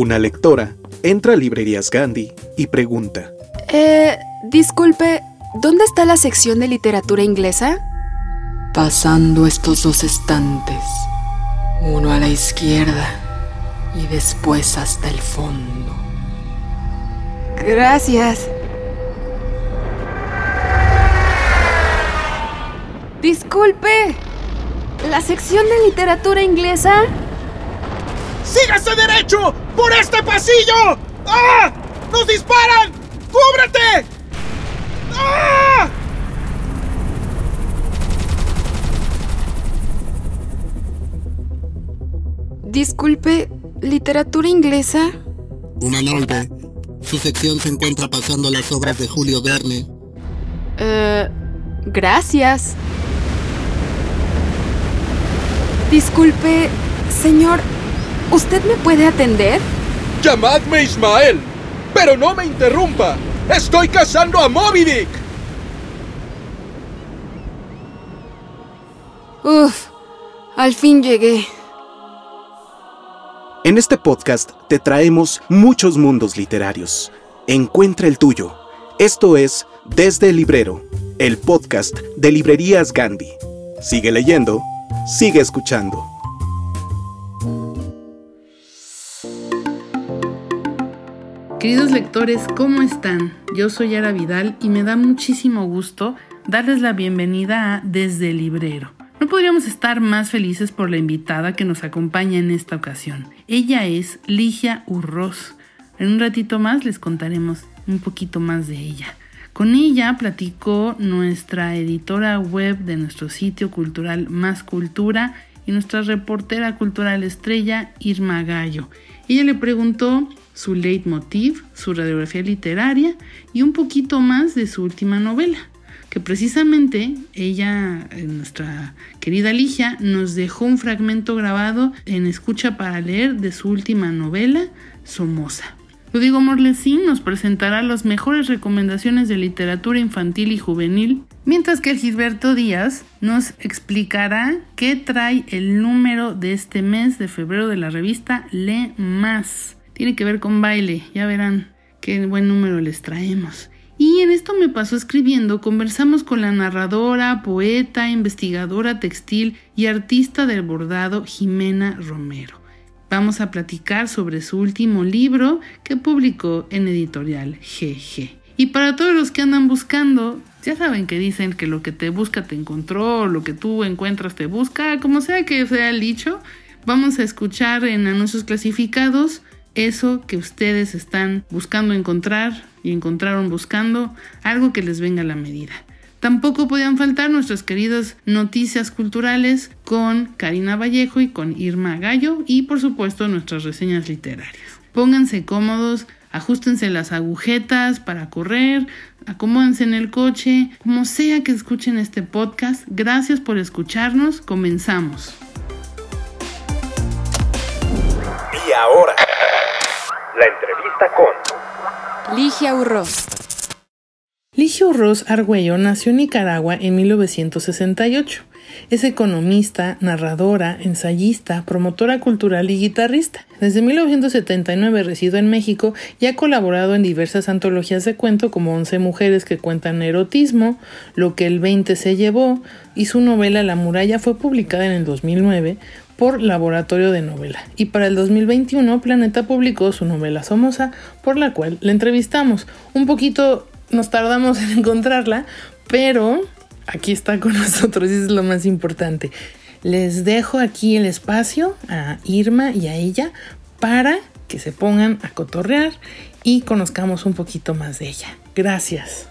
Una lectora entra a Librerías Gandhi y pregunta. Eh, disculpe, ¿dónde está la sección de literatura inglesa? Pasando estos dos estantes, uno a la izquierda y después hasta el fondo. Gracias. Disculpe, ¿la sección de literatura inglesa? ¡Sígase derecho! ¡Por este pasillo! ¡Ah! ¡Nos disparan! ¡Cúbrete! ¡Ah! Disculpe, ¿literatura inglesa? Una noche. Su sección se encuentra pasando las obras de Julio Verne. Eh, gracias. Disculpe, señor, ¿usted me puede atender? Llamadme Ismael, pero no me interrumpa. Estoy cazando a Moby Dick. Uf, al fin llegué. En este podcast te traemos muchos mundos literarios. Encuentra el tuyo. Esto es Desde el Librero, el podcast de Librerías Gandhi. Sigue leyendo, sigue escuchando. Queridos lectores, ¿cómo están? Yo soy Ara Vidal y me da muchísimo gusto darles la bienvenida a Desde el Librero. No podríamos estar más felices por la invitada que nos acompaña en esta ocasión. Ella es Ligia Urroz. En un ratito más les contaremos un poquito más de ella. Con ella platicó nuestra editora web de nuestro sitio cultural Más Cultura y nuestra reportera cultural estrella Irma Gallo. Ella le preguntó su leitmotiv, su radiografía literaria y un poquito más de su última novela, que precisamente ella, eh, nuestra querida Ligia, nos dejó un fragmento grabado en escucha para leer de su última novela, Somoza. Rodrigo Morlesín nos presentará las mejores recomendaciones de literatura infantil y juvenil, mientras que Gilberto Díaz nos explicará qué trae el número de este mes de febrero de la revista Le Más. Tiene que ver con baile, ya verán qué buen número les traemos. Y en esto me pasó escribiendo, conversamos con la narradora, poeta, investigadora textil y artista del bordado Jimena Romero. Vamos a platicar sobre su último libro que publicó en editorial GG. Y para todos los que andan buscando, ya saben que dicen que lo que te busca te encontró, lo que tú encuentras te busca, como sea que sea el dicho, vamos a escuchar en anuncios clasificados eso que ustedes están buscando encontrar y encontraron buscando, algo que les venga a la medida. Tampoco podían faltar nuestras queridas noticias culturales con Karina Vallejo y con Irma Gallo y por supuesto nuestras reseñas literarias. Pónganse cómodos, ajustense las agujetas para correr, acomódense en el coche, como sea que escuchen este podcast. Gracias por escucharnos, comenzamos. Y ahora, la entrevista con Ligia Urroz. Ligia Urroz Argüello nació en Nicaragua en 1968. Es economista, narradora, ensayista, promotora cultural y guitarrista. Desde 1979 reside en México y ha colaborado en diversas antologías de cuento como Once mujeres que cuentan erotismo, Lo que el 20 se llevó y su novela La muralla fue publicada en el 2009 por Laboratorio de Novela. Y para el 2021 Planeta publicó su novela Somoza, por la cual la entrevistamos. Un poquito nos tardamos en encontrarla, pero aquí está con nosotros y es lo más importante. Les dejo aquí el espacio a Irma y a ella para que se pongan a cotorrear y conozcamos un poquito más de ella. Gracias.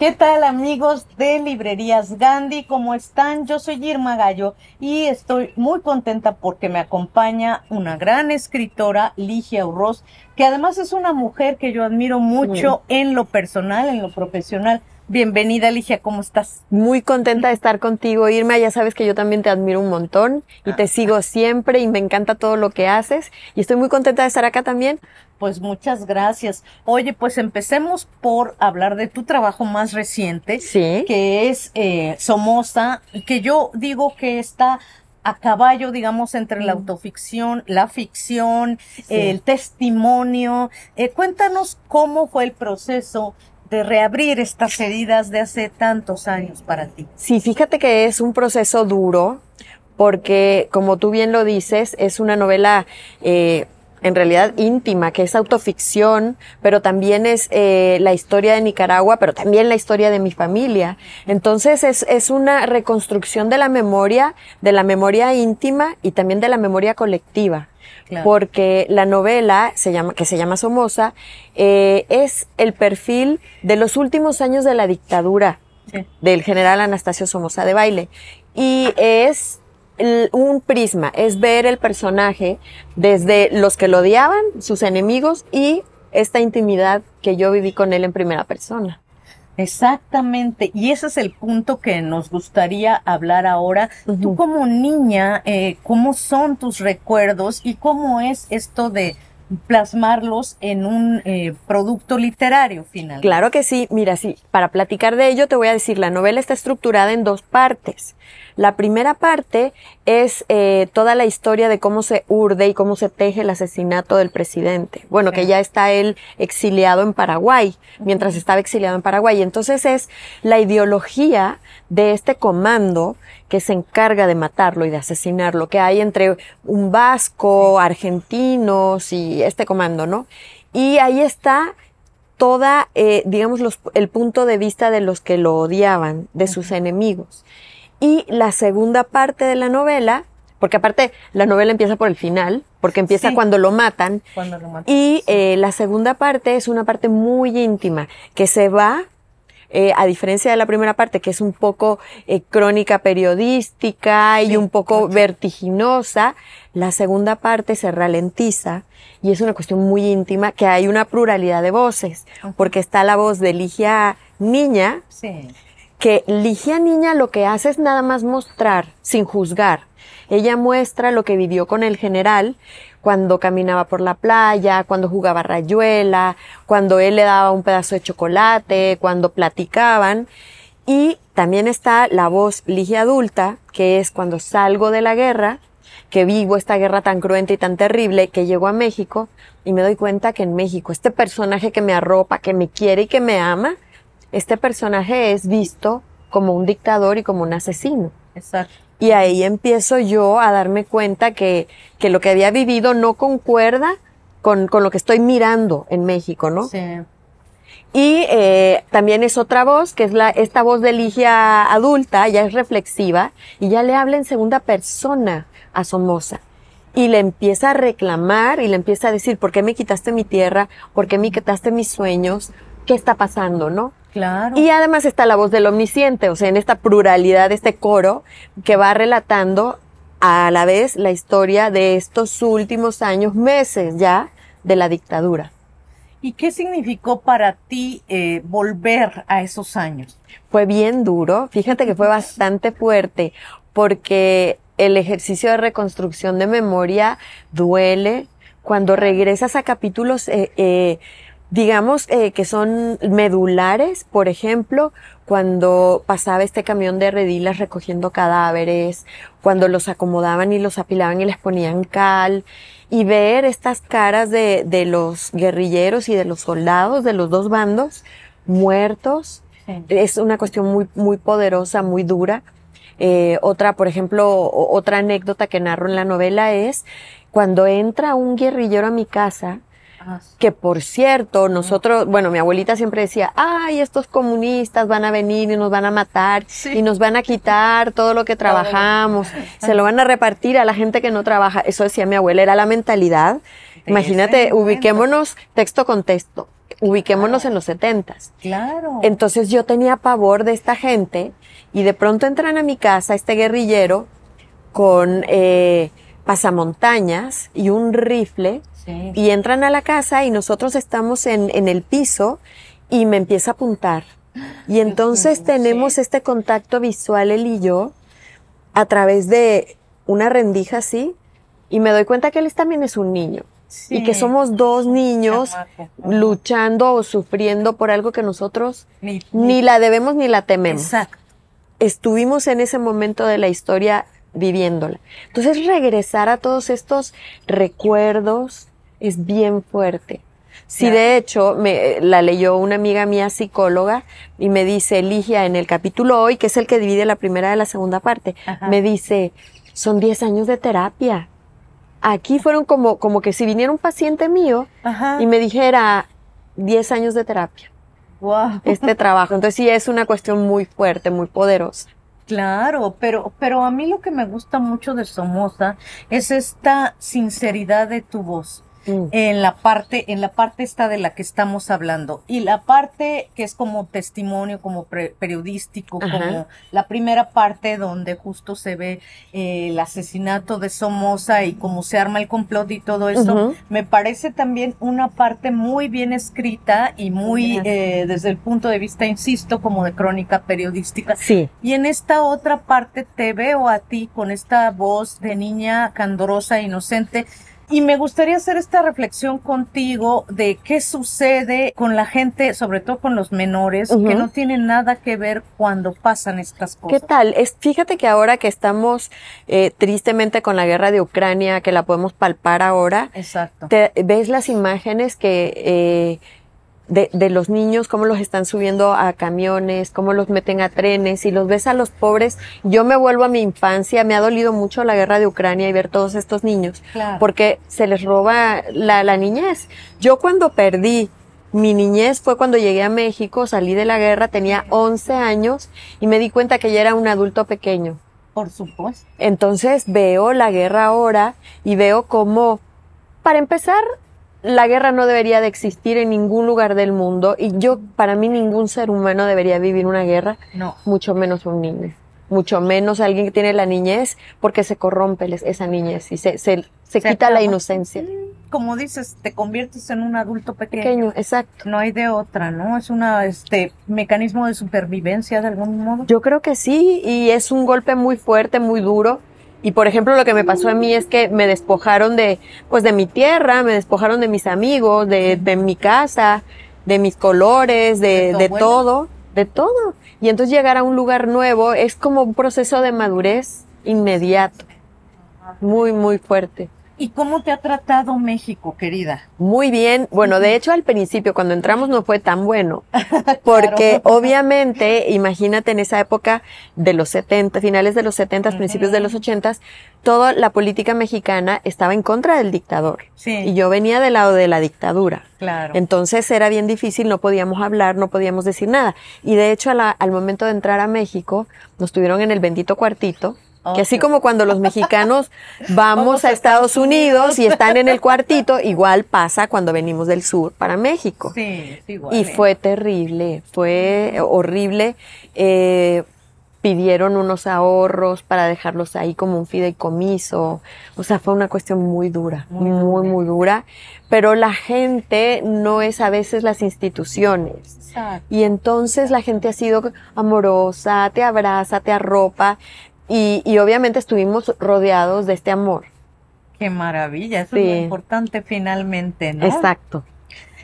¿Qué tal amigos de Librerías Gandhi? ¿Cómo están? Yo soy Irma Gallo y estoy muy contenta porque me acompaña una gran escritora, Ligia Urroz, que además es una mujer que yo admiro mucho en lo personal, en lo profesional. Bienvenida, Ligia, ¿cómo estás? Muy contenta de estar contigo, Irma. Ya sabes que yo también te admiro un montón y te sigo siempre y me encanta todo lo que haces. Y estoy muy contenta de estar acá también. Pues muchas gracias. Oye, pues empecemos por hablar de tu trabajo más reciente, Sí. que es eh, Somoza, que yo digo que está a caballo, digamos, entre la autoficción, la ficción, el testimonio. Eh, cuéntanos cómo fue el proceso de reabrir estas heridas de hace tantos años para ti. Sí, fíjate que es un proceso duro porque, como tú bien lo dices, es una novela eh, en realidad íntima, que es autoficción, pero también es eh, la historia de Nicaragua, pero también la historia de mi familia. Entonces es, es una reconstrucción de la memoria, de la memoria íntima y también de la memoria colectiva. Porque la novela se llama, que se llama Somoza, eh, es el perfil de los últimos años de la dictadura del general Anastasio Somoza de Baile. Y es un prisma, es ver el personaje desde los que lo odiaban, sus enemigos y esta intimidad que yo viví con él en primera persona. Exactamente, y ese es el punto que nos gustaría hablar ahora. Tú como niña, eh, ¿cómo son tus recuerdos y cómo es esto de plasmarlos en un eh, producto literario final? Claro que sí, mira, sí, para platicar de ello te voy a decir, la novela está estructurada en dos partes. La primera parte es eh, toda la historia de cómo se urde y cómo se teje el asesinato del presidente. Bueno, que ya está él exiliado en Paraguay, mientras estaba exiliado en Paraguay. Entonces es la ideología de este comando que se encarga de matarlo y de asesinarlo, que hay entre un vasco, argentinos y este comando, ¿no? Y ahí está toda, eh, digamos, los, el punto de vista de los que lo odiaban, de sus enemigos. Y la segunda parte de la novela, porque aparte la novela empieza por el final, porque empieza cuando lo matan. Cuando lo matan. Y eh, la segunda parte es una parte muy íntima, que se va, eh, a diferencia de la primera parte, que es un poco eh, crónica periodística y un poco vertiginosa, la segunda parte se ralentiza y es una cuestión muy íntima, que hay una pluralidad de voces, porque está la voz de Ligia Niña, sí que Ligia Niña lo que hace es nada más mostrar, sin juzgar. Ella muestra lo que vivió con el general cuando caminaba por la playa, cuando jugaba rayuela, cuando él le daba un pedazo de chocolate, cuando platicaban. Y también está la voz Ligia adulta, que es cuando salgo de la guerra, que vivo esta guerra tan cruenta y tan terrible, que llego a México y me doy cuenta que en México este personaje que me arropa, que me quiere y que me ama, este personaje es visto como un dictador y como un asesino. Exacto. Y ahí empiezo yo a darme cuenta que, que lo que había vivido no concuerda con, con, lo que estoy mirando en México, ¿no? Sí. Y eh, también es otra voz, que es la, esta voz de Ligia adulta, ya es reflexiva, y ya le habla en segunda persona a Somoza. Y le empieza a reclamar y le empieza a decir, ¿por qué me quitaste mi tierra? ¿Por qué me quitaste mis sueños? ¿Qué está pasando, no? Claro. Y además está la voz del omnisciente, o sea, en esta pluralidad, este coro que va relatando a la vez la historia de estos últimos años, meses ya, de la dictadura. ¿Y qué significó para ti eh, volver a esos años? Fue bien duro, fíjate que fue bastante fuerte, porque el ejercicio de reconstrucción de memoria duele cuando regresas a capítulos eh, eh, digamos eh, que son medulares, por ejemplo, cuando pasaba este camión de redilas recogiendo cadáveres, cuando los acomodaban y los apilaban y les ponían cal, y ver estas caras de, de los guerrilleros y de los soldados de los dos bandos muertos, es una cuestión muy, muy poderosa, muy dura. Eh, otra, por ejemplo, otra anécdota que narro en la novela es cuando entra un guerrillero a mi casa, que por cierto, nosotros, bueno, mi abuelita siempre decía, ay, estos comunistas van a venir y nos van a matar y nos van a quitar todo lo que trabajamos, se lo van a repartir a la gente que no trabaja. Eso decía mi abuela, era la mentalidad. Imagínate, ubiquémonos texto con texto, ubiquémonos en los setentas. Claro. Entonces yo tenía pavor de esta gente y de pronto entran a mi casa este guerrillero con eh, pasamontañas y un rifle y entran a la casa y nosotros estamos en, en el piso y me empieza a apuntar. Y entonces tenemos este contacto visual él y yo a través de una rendija así y me doy cuenta que él también es un niño. Y que somos dos niños luchando o sufriendo por algo que nosotros ni, la debemos ni la tememos. Exacto. Estuvimos en ese momento de la historia viviéndola. Entonces regresar a todos estos recuerdos es bien fuerte. Sí, de hecho, me, la leyó una amiga mía psicóloga y me dice, Ligia, en el capítulo hoy, que es el que divide la primera de la segunda parte, me dice, son 10 años de terapia. Aquí fueron como, como que si viniera un paciente mío y me dijera 10 años de terapia. Wow. Este trabajo. Entonces sí es una cuestión muy fuerte, muy poderosa. Claro, pero, pero a mí lo que me gusta mucho de Somoza es esta sinceridad de tu voz. Mm. en la parte, en la parte esta de la que estamos hablando. Y la parte que es como testimonio, como pre- periodístico, Ajá. como la primera parte donde justo se ve eh, el asesinato de Somoza y cómo se arma el complot y todo eso, me parece también una parte muy bien escrita y muy, eh, desde el punto de vista, insisto, como de crónica periodística. Sí. Y en esta otra parte te veo a ti con esta voz de niña candorosa, inocente. Y me gustaría hacer esta reflexión contigo de qué sucede con la gente, sobre todo con los menores, que no tienen nada que ver cuando pasan estas ¿Qué cosas. tal? Es, fíjate que ahora que estamos eh, tristemente con la guerra de Ucrania, que la podemos palpar ahora, Exacto. te ves las imágenes que eh, de, de los niños, cómo los están subiendo a camiones, cómo los meten a trenes, y los ves a los pobres. Yo me vuelvo a mi infancia, me ha dolido mucho la guerra de Ucrania y ver todos estos niños, Claro. porque se les roba la, la niñez. Yo cuando perdí mi niñez fue cuando llegué a México, salí de la guerra, tenía 11 años y me di cuenta que ya era un adulto pequeño. Por supuesto. Entonces veo la guerra ahora y veo cómo, para empezar, la guerra no debería de existir en ningún lugar del mundo y yo, para mí, ningún ser humano debería vivir una guerra, No. mucho menos un niño, mucho menos alguien que tiene la niñez porque se corrompe esa niñez y se, se, se Se quita la inocencia. Como dices, te conviertes en un adulto pequeño. Pequeño, exacto. No hay de otra, ¿no? Es una, este, mecanismo de supervivencia de algún modo. Yo creo que sí, y es un golpe muy fuerte, muy duro. Y por ejemplo, lo que me pasó a mí es que me despojaron de, pues de mi tierra, me despojaron de mis amigos, de, de mi casa, de mis colores, ¿De de, de todo, de todo. Y entonces llegar a un lugar nuevo es como un proceso de madurez inmediato. Muy, muy fuerte. ¿Y cómo te ha tratado México, querida? Muy bien. Bueno, de hecho, al principio, cuando entramos, no fue tan bueno. Porque obviamente, imagínate en esa época de los 70, finales de los 70, principios de los 80, toda la política mexicana estaba en contra del dictador. Sí. Y yo venía del lado de la dictadura. Claro. Entonces era bien difícil, no podíamos hablar, no podíamos decir nada. Y de hecho, a la- al momento de entrar a México, nos tuvieron en el bendito cuartito. Que así como cuando los mexicanos vamos a Estados Unidos y están en el cuartito, igual pasa cuando venimos del sur para México. Sí, igual, Y ¿eh? fue terrible, fue horrible. Eh, pidieron unos ahorros para dejarlos ahí como un fideicomiso. O sea, fue una cuestión muy dura, Muy muy, dura. muy dura. Pero la gente no es a veces las instituciones. Exacto. Y entonces la gente ha sido amorosa, te abraza, te arropa. Y, y obviamente estuvimos rodeados de este amor. Qué maravilla, eso es lo importante finalmente, ¿no? Exacto.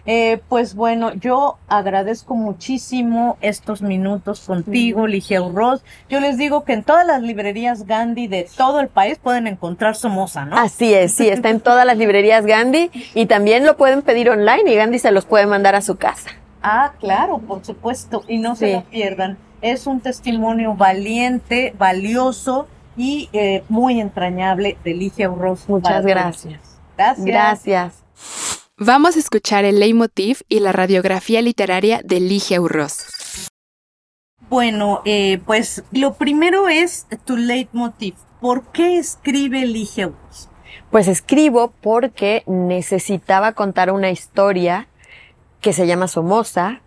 Eh, pues bueno, yo agradezco muchísimo estos minutos contigo, Ligia Urroz. Yo les digo que en todas las librerías Gandhi de todo el país pueden encontrar Somoza, ¿no? Así es, sí, está en todas las librerías Gandhi y también lo pueden pedir online y Gandhi se los puede mandar a su casa. Ah, claro, por supuesto, y no se lo pierdan. Es un testimonio valiente, valioso y eh, muy entrañable de Ligia Urroz. Muchas gracias. Gracias. Gracias. Vamos a escuchar el leitmotiv y la radiografía literaria de Ligia Urroz. Bueno, eh, pues lo primero es tu leitmotiv. ¿Por qué escribe Ligia Urroz? Pues escribo porque necesitaba contar una historia que se llama Somoza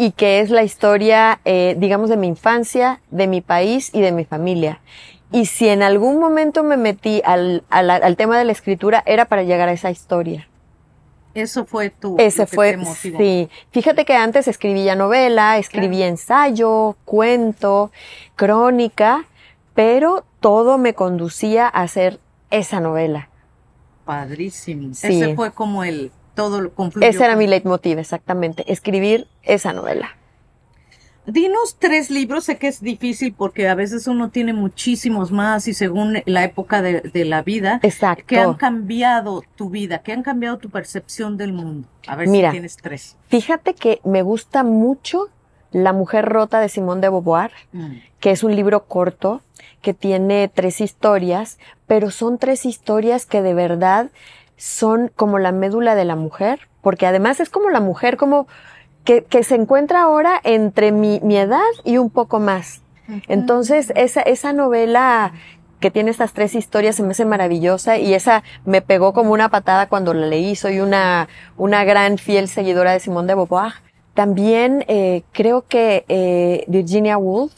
y que es la historia, eh, digamos, de mi infancia, de mi país y de mi familia. Y si en algún momento me metí al, al, al tema de la escritura, era para llegar a esa historia. Eso fue tu. Ese fue, sí. Fíjate que antes escribía novela, escribía ensayo, cuento, crónica, pero todo me conducía a hacer esa novela. Padrísimo. Sí. Ese fue como el todo confluyó Ese era mi leitmotiv, exactamente, escribir esa novela. dinos tres libros, sé que es difícil porque a veces uno tiene muchísimos más y según la época de, de la vida, Exacto. que han cambiado tu vida, que han cambiado tu percepción del mundo. A ver Mira. si tienes tres. Fíjate que me gusta mucho La mujer rota de Simone de Beauvoir, que es un libro corto que tiene tres historias, pero son tres historias que de verdad son como la médula de la mujer, porque además es como la mujer, como que, que se encuentra ahora entre mi, mi edad y un poco más. Entonces, esa, esa novela que tiene estas tres historias se me hace maravillosa y esa me pegó como una patada cuando la leí. Soy una, una gran fiel seguidora de Simone de Beauvoir. También eh, creo que eh, Virginia Woolf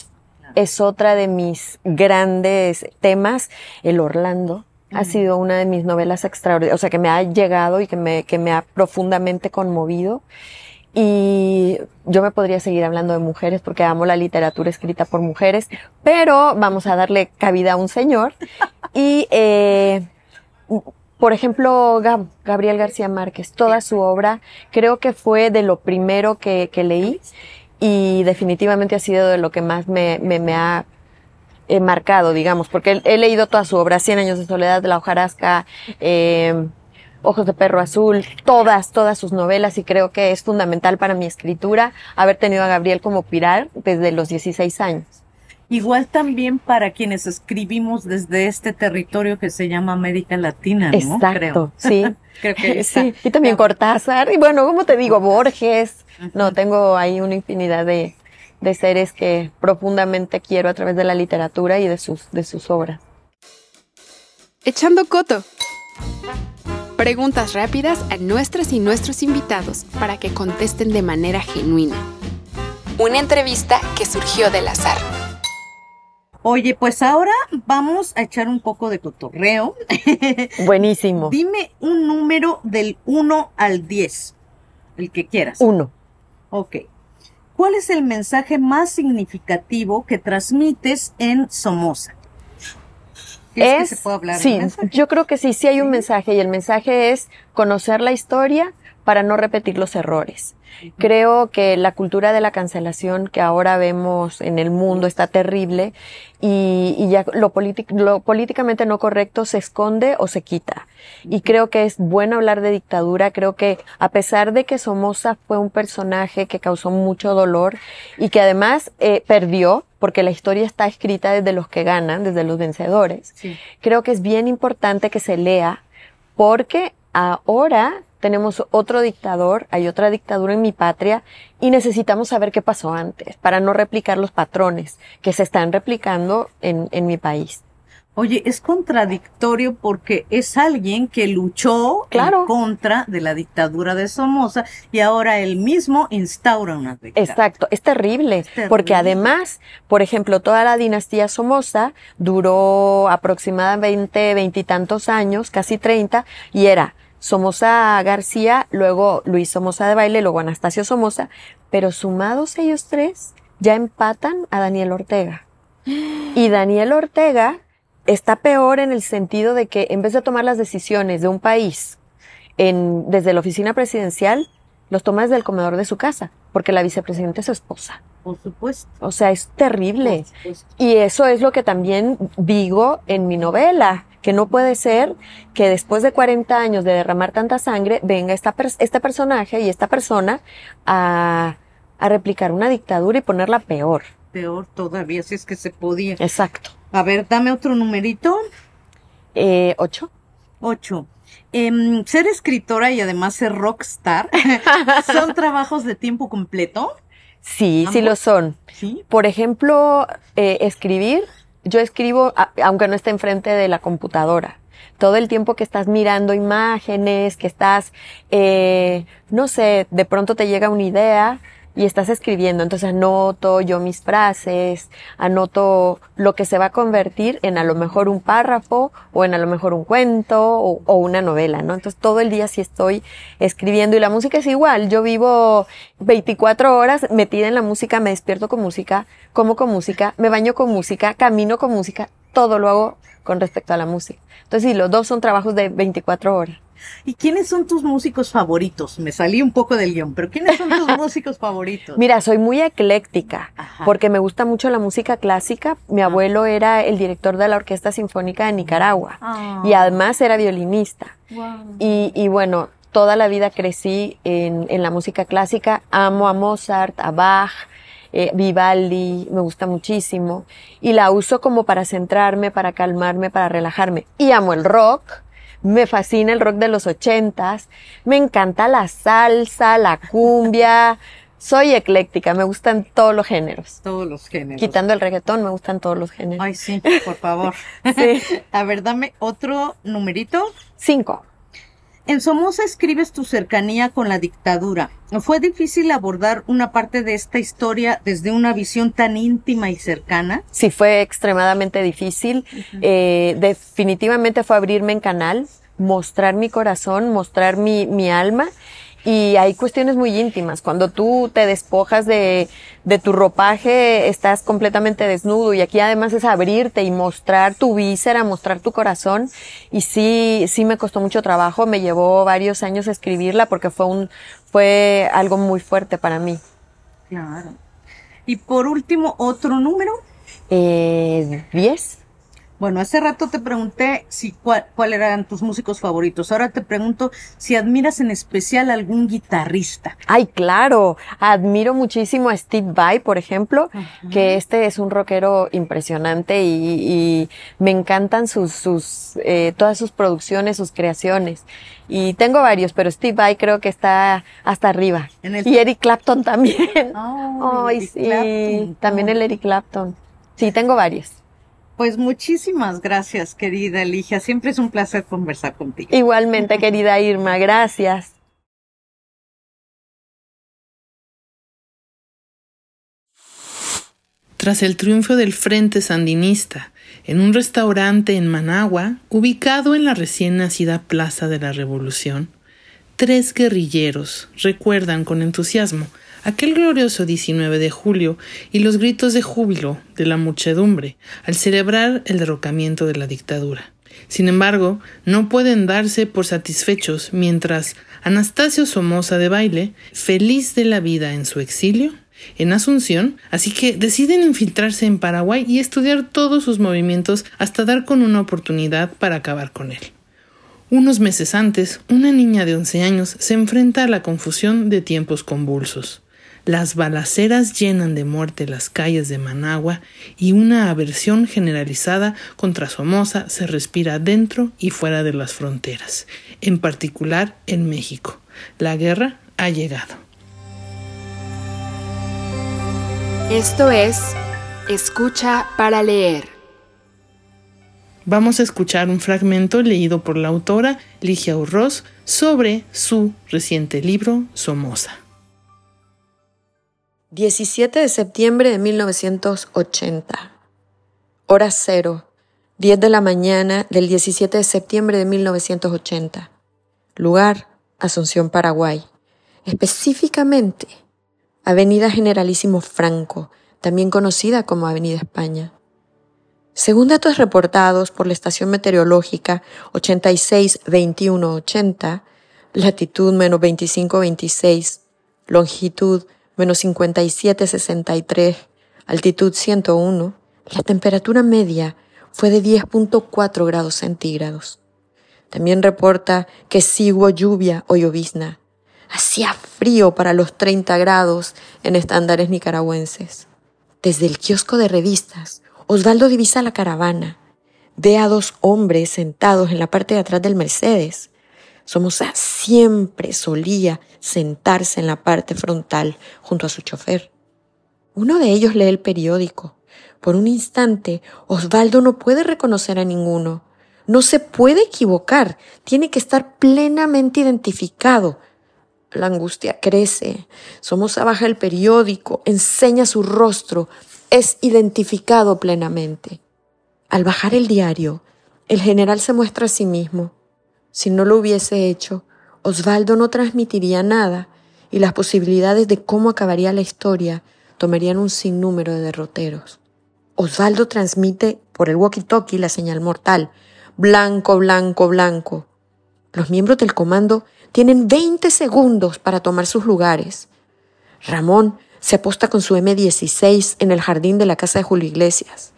es otra de mis grandes temas. El Orlando ha sido una de mis novelas extraordinarias, o sea, que me ha llegado y que me, que me ha profundamente conmovido. Y yo me podría seguir hablando de mujeres porque amo la literatura escrita por mujeres, pero vamos a darle cabida a un señor. Y, eh, por ejemplo, Gab- Gabriel García Márquez, toda su obra creo que fue de lo primero que, que leí y definitivamente ha sido de lo que más me, me, me ha eh, marcado, digamos, porque he, he leído toda su obra, Cien años de soledad, La hojarasca, eh, Ojos de perro azul, todas, todas sus novelas y creo que es fundamental para mi escritura haber tenido a Gabriel como pilar desde los 16 años. Igual también para quienes escribimos desde este territorio que se llama América Latina, ¿no? Exacto, Creo. sí. Creo que está. sí. Y también Cortázar, y bueno, como te digo, Borges. No, tengo ahí una infinidad de, de seres que profundamente quiero a través de la literatura y de sus, de sus obras. Echando coto. Preguntas rápidas a nuestras y nuestros invitados para que contesten de manera genuina. Una entrevista que surgió del azar. Oye, pues ahora vamos a echar un poco de cotorreo. Buenísimo. Dime un número del 1 al 10, el que quieras. Uno. Ok. ¿Cuál es el mensaje más significativo que transmites en Somoza? ¿Crees que es, se puede hablar de sí, yo creo que sí, sí hay un mensaje y el mensaje es conocer la historia para no repetir los errores. Creo que la cultura de la cancelación que ahora vemos en el mundo está terrible y, y ya lo, lo políticamente no correcto se esconde o se quita. Y creo que es bueno hablar de dictadura. Creo que a pesar de que Somoza fue un personaje que causó mucho dolor y que además eh, perdió, porque la historia está escrita desde los que ganan, desde los vencedores, Sí. creo que es bien importante que se lea porque ahora tenemos otro dictador, hay otra dictadura en mi patria y necesitamos saber qué pasó antes para no replicar los patrones que se están replicando en, en mi país. Oye, es contradictorio porque es alguien que luchó Claro. en contra de la dictadura de Somoza y ahora él mismo instaura una dictadura. Exacto, es terrible, terrible. porque además, por ejemplo, toda la dinastía Somoza duró aproximadamente veintitantos años, casi treinta, y era Somoza García, luego Luis Somoza de Baile, luego Anastasio Somoza, pero sumados ellos tres, ya empatan a Daniel Ortega. Y Daniel Ortega está peor en el sentido de que en vez de tomar las decisiones de un país en, desde la oficina presidencial, los toma desde el comedor de su casa, porque la vicepresidenta es su esposa. Por supuesto. O sea, es terrible. Y eso es lo que también digo en mi novela, que no puede ser que después de 40 años de derramar tanta sangre venga esta pers- este personaje y esta persona a, a replicar una dictadura y ponerla peor. Peor todavía, si es que se podía. Exacto. A ver, dame otro numerito. Eh, ¿Ocho? Ocho. Em, ser escritora y además ser rockstar son trabajos de tiempo completo. Sí, sí lo son. Sí. Por ejemplo, eh, escribir, yo escribo aunque no esté enfrente de la computadora. Todo el tiempo que estás mirando imágenes, que estás, eh, no sé, de pronto te llega una idea y estás escribiendo. Entonces anoto yo mis frases, anoto lo que se va a convertir en a lo mejor un párrafo o en a lo mejor un cuento o, una novela, ¿no? Entonces todo el día sí estoy escribiendo y la música es igual. Yo vivo 24 horas metida en la música, me despierto con música, como con música, me baño con música, camino con música, todo lo hago con respecto a la música. Entonces sí, los dos son trabajos de 24 horas. ¿Y quiénes son tus músicos favoritos? Me salí un poco del guion, pero ¿quiénes son tus músicos favoritos? Mira, soy muy ecléctica porque me gusta mucho la música clásica. Mi abuelo era el director de la Orquesta Sinfónica de Nicaragua y Ah. además era violinista. Y, y bueno, toda la vida crecí en, en la música clásica. Amo a Mozart, a Bach, eh, Vivaldi, me gusta muchísimo. Y la uso como para centrarme, para calmarme, para relajarme. Y amo el rock. Me fascina el rock de los ochentas. Me encanta la salsa, la cumbia. Soy ecléctica, me gustan todos los géneros. Todos los géneros. Quitando el reggaetón, me gustan todos los géneros. Ay, sí, por favor. Sí. A ver, dame otro numerito. Cinco. En Somoza escribes tu cercanía con la dictadura. ¿Fue difícil abordar una parte de esta historia desde una visión tan íntima y cercana? Sí, fue extremadamente difícil. Eh, definitivamente fue abrirme en canal, mostrar mi corazón, mostrar mi, mi alma. Y hay cuestiones muy íntimas. Cuando tú te despojas de, de tu ropaje, estás completamente desnudo. Y aquí además es abrirte y mostrar tu víscera, mostrar tu corazón. Y sí, sí me costó mucho trabajo. Me llevó varios años escribirla porque fue un, fue algo muy fuerte para mí. Claro. Y por último, otro número. Eh, ¿Diez? Bueno, hace rato te pregunté si cuál, cuál eran tus músicos favoritos. Ahora te pregunto si admiras en especial a algún guitarrista. Ay, claro. Admiro muchísimo a Steve Vai, por ejemplo, que este es un rockero impresionante y, y me encantan sus, sus, eh, todas sus producciones, sus creaciones. Y tengo varios, pero Steve Vai creo que está hasta arriba. Y Eric Clapton también. Oh, Eric sí. Clapton. También el Eric Clapton. Sí, tengo varios. Pues muchísimas gracias, querida Eligia. Siempre es un placer conversar contigo. Igualmente, querida Irma, gracias. Tras el triunfo del Frente Sandinista, en un restaurante en Managua, ubicado en la recién nacida Plaza de la Revolución, tres guerrilleros recuerdan con entusiasmo aquel glorioso 19 de julio y los gritos de júbilo de la muchedumbre al celebrar el derrocamiento de la dictadura. Sin embargo, no pueden darse por satisfechos mientras Anastasio Somoza de Baile, feliz de la vida en su exilio, en Asunción, así que deciden infiltrarse en Paraguay y estudiar todos sus movimientos hasta dar con una oportunidad para acabar con él. Unos meses antes, una niña de 11 años se enfrenta a la confusión de tiempos convulsos. Las balaceras llenan de muerte las calles de Managua y una aversión generalizada contra Somoza se respira dentro y fuera de las fronteras, en particular en México. La guerra ha llegado. Esto es Escucha para leer. Vamos a escuchar un fragmento leído por la autora Ligia Urroz sobre su reciente libro Somoza. 17 de septiembre de 1980. Hora cero. 10 de la mañana del 17 de septiembre de 1980. Lugar, Asunción, Paraguay. Específicamente, Avenida Generalísimo Franco, también conocida como Avenida España. Según datos reportados por la estación meteorológica 862180, latitud menos 2526, longitud menos 5763, altitud 101, la temperatura media fue de 10.4 grados centígrados. También reporta que sí lluvia o llovizna. Hacía frío para los 30 grados en estándares nicaragüenses. Desde el kiosco de revistas, Osvaldo divisa la caravana. Ve a dos hombres sentados en la parte de atrás del Mercedes. Somoza siempre solía sentarse en la parte frontal junto a su chofer. Uno de ellos lee el periódico. Por un instante, Osvaldo no puede reconocer a ninguno. No se puede equivocar. Tiene que estar plenamente identificado. La angustia crece. Somoza baja el periódico, enseña su rostro, es identificado plenamente. Al bajar el diario, el general se muestra a sí mismo. Si no lo hubiese hecho, Osvaldo no transmitiría nada y las posibilidades de cómo acabaría la historia tomarían un sinnúmero de derroteros. Osvaldo transmite por el walkie-talkie la señal mortal. Blanco, blanco, blanco. Los miembros del comando tienen 20 segundos para tomar sus lugares. Ramón se aposta con su M16 en el jardín de la casa de Julio Iglesias.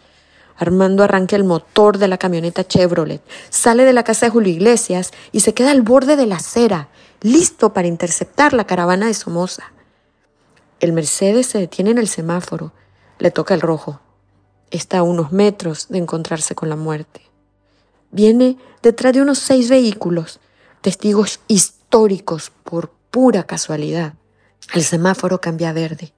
Armando arranca el motor de la camioneta Chevrolet, sale de la casa de Julio Iglesias y se queda al borde de la acera, listo para interceptar la caravana de Somoza. El Mercedes se detiene en el semáforo, le toca el rojo. Está a unos metros de encontrarse con la muerte. Viene detrás de unos seis vehículos, testigos históricos por pura casualidad. El semáforo cambia a verde.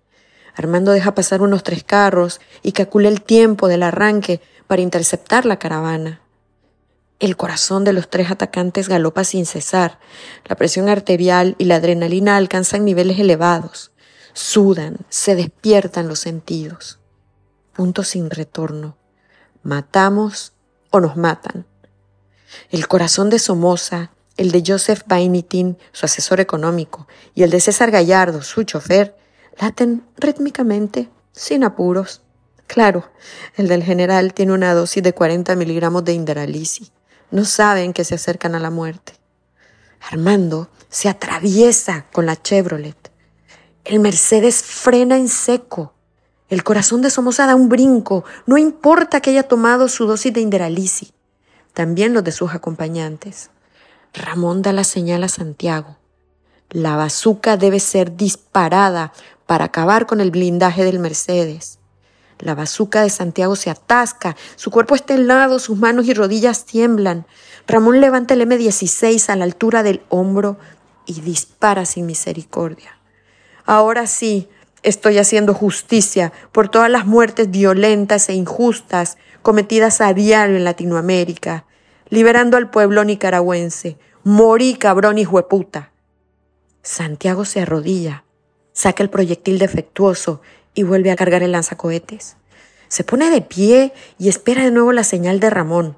Armando deja pasar unos tres carros y calcula el tiempo del arranque para interceptar la caravana. El corazón de los tres atacantes galopa sin cesar. La presión arterial y la adrenalina alcanzan niveles elevados. Sudan, se despiertan los sentidos. Punto sin retorno. Matamos o nos matan. El corazón de Somoza, el de Joseph Bainitin, su asesor económico, y el de César Gallardo, su chofer, laten rítmicamente, sin apuros. Claro, el del general tiene una dosis de 40 miligramos de Inderalisi. No saben que se acercan a la muerte. Armando se atraviesa con la Chevrolet. El Mercedes frena en seco. El corazón de Somoza da un brinco, no importa que haya tomado su dosis de Inderalisi, también los de sus acompañantes. Ramón da la señal a Santiago. La bazuca debe ser disparada para acabar con el blindaje del Mercedes. La bazuca de Santiago se atasca, su cuerpo está helado, sus manos y rodillas tiemblan. Ramón levanta el M16 a la altura del hombro y dispara sin misericordia. Ahora sí, estoy haciendo justicia por todas las muertes violentas e injustas cometidas a diario en Latinoamérica, liberando al pueblo nicaragüense. Morí, cabrón y hueputa. Santiago se arrodilla saca el proyectil defectuoso y vuelve a cargar el lanzacohetes. Se pone de pie y espera de nuevo la señal de Ramón.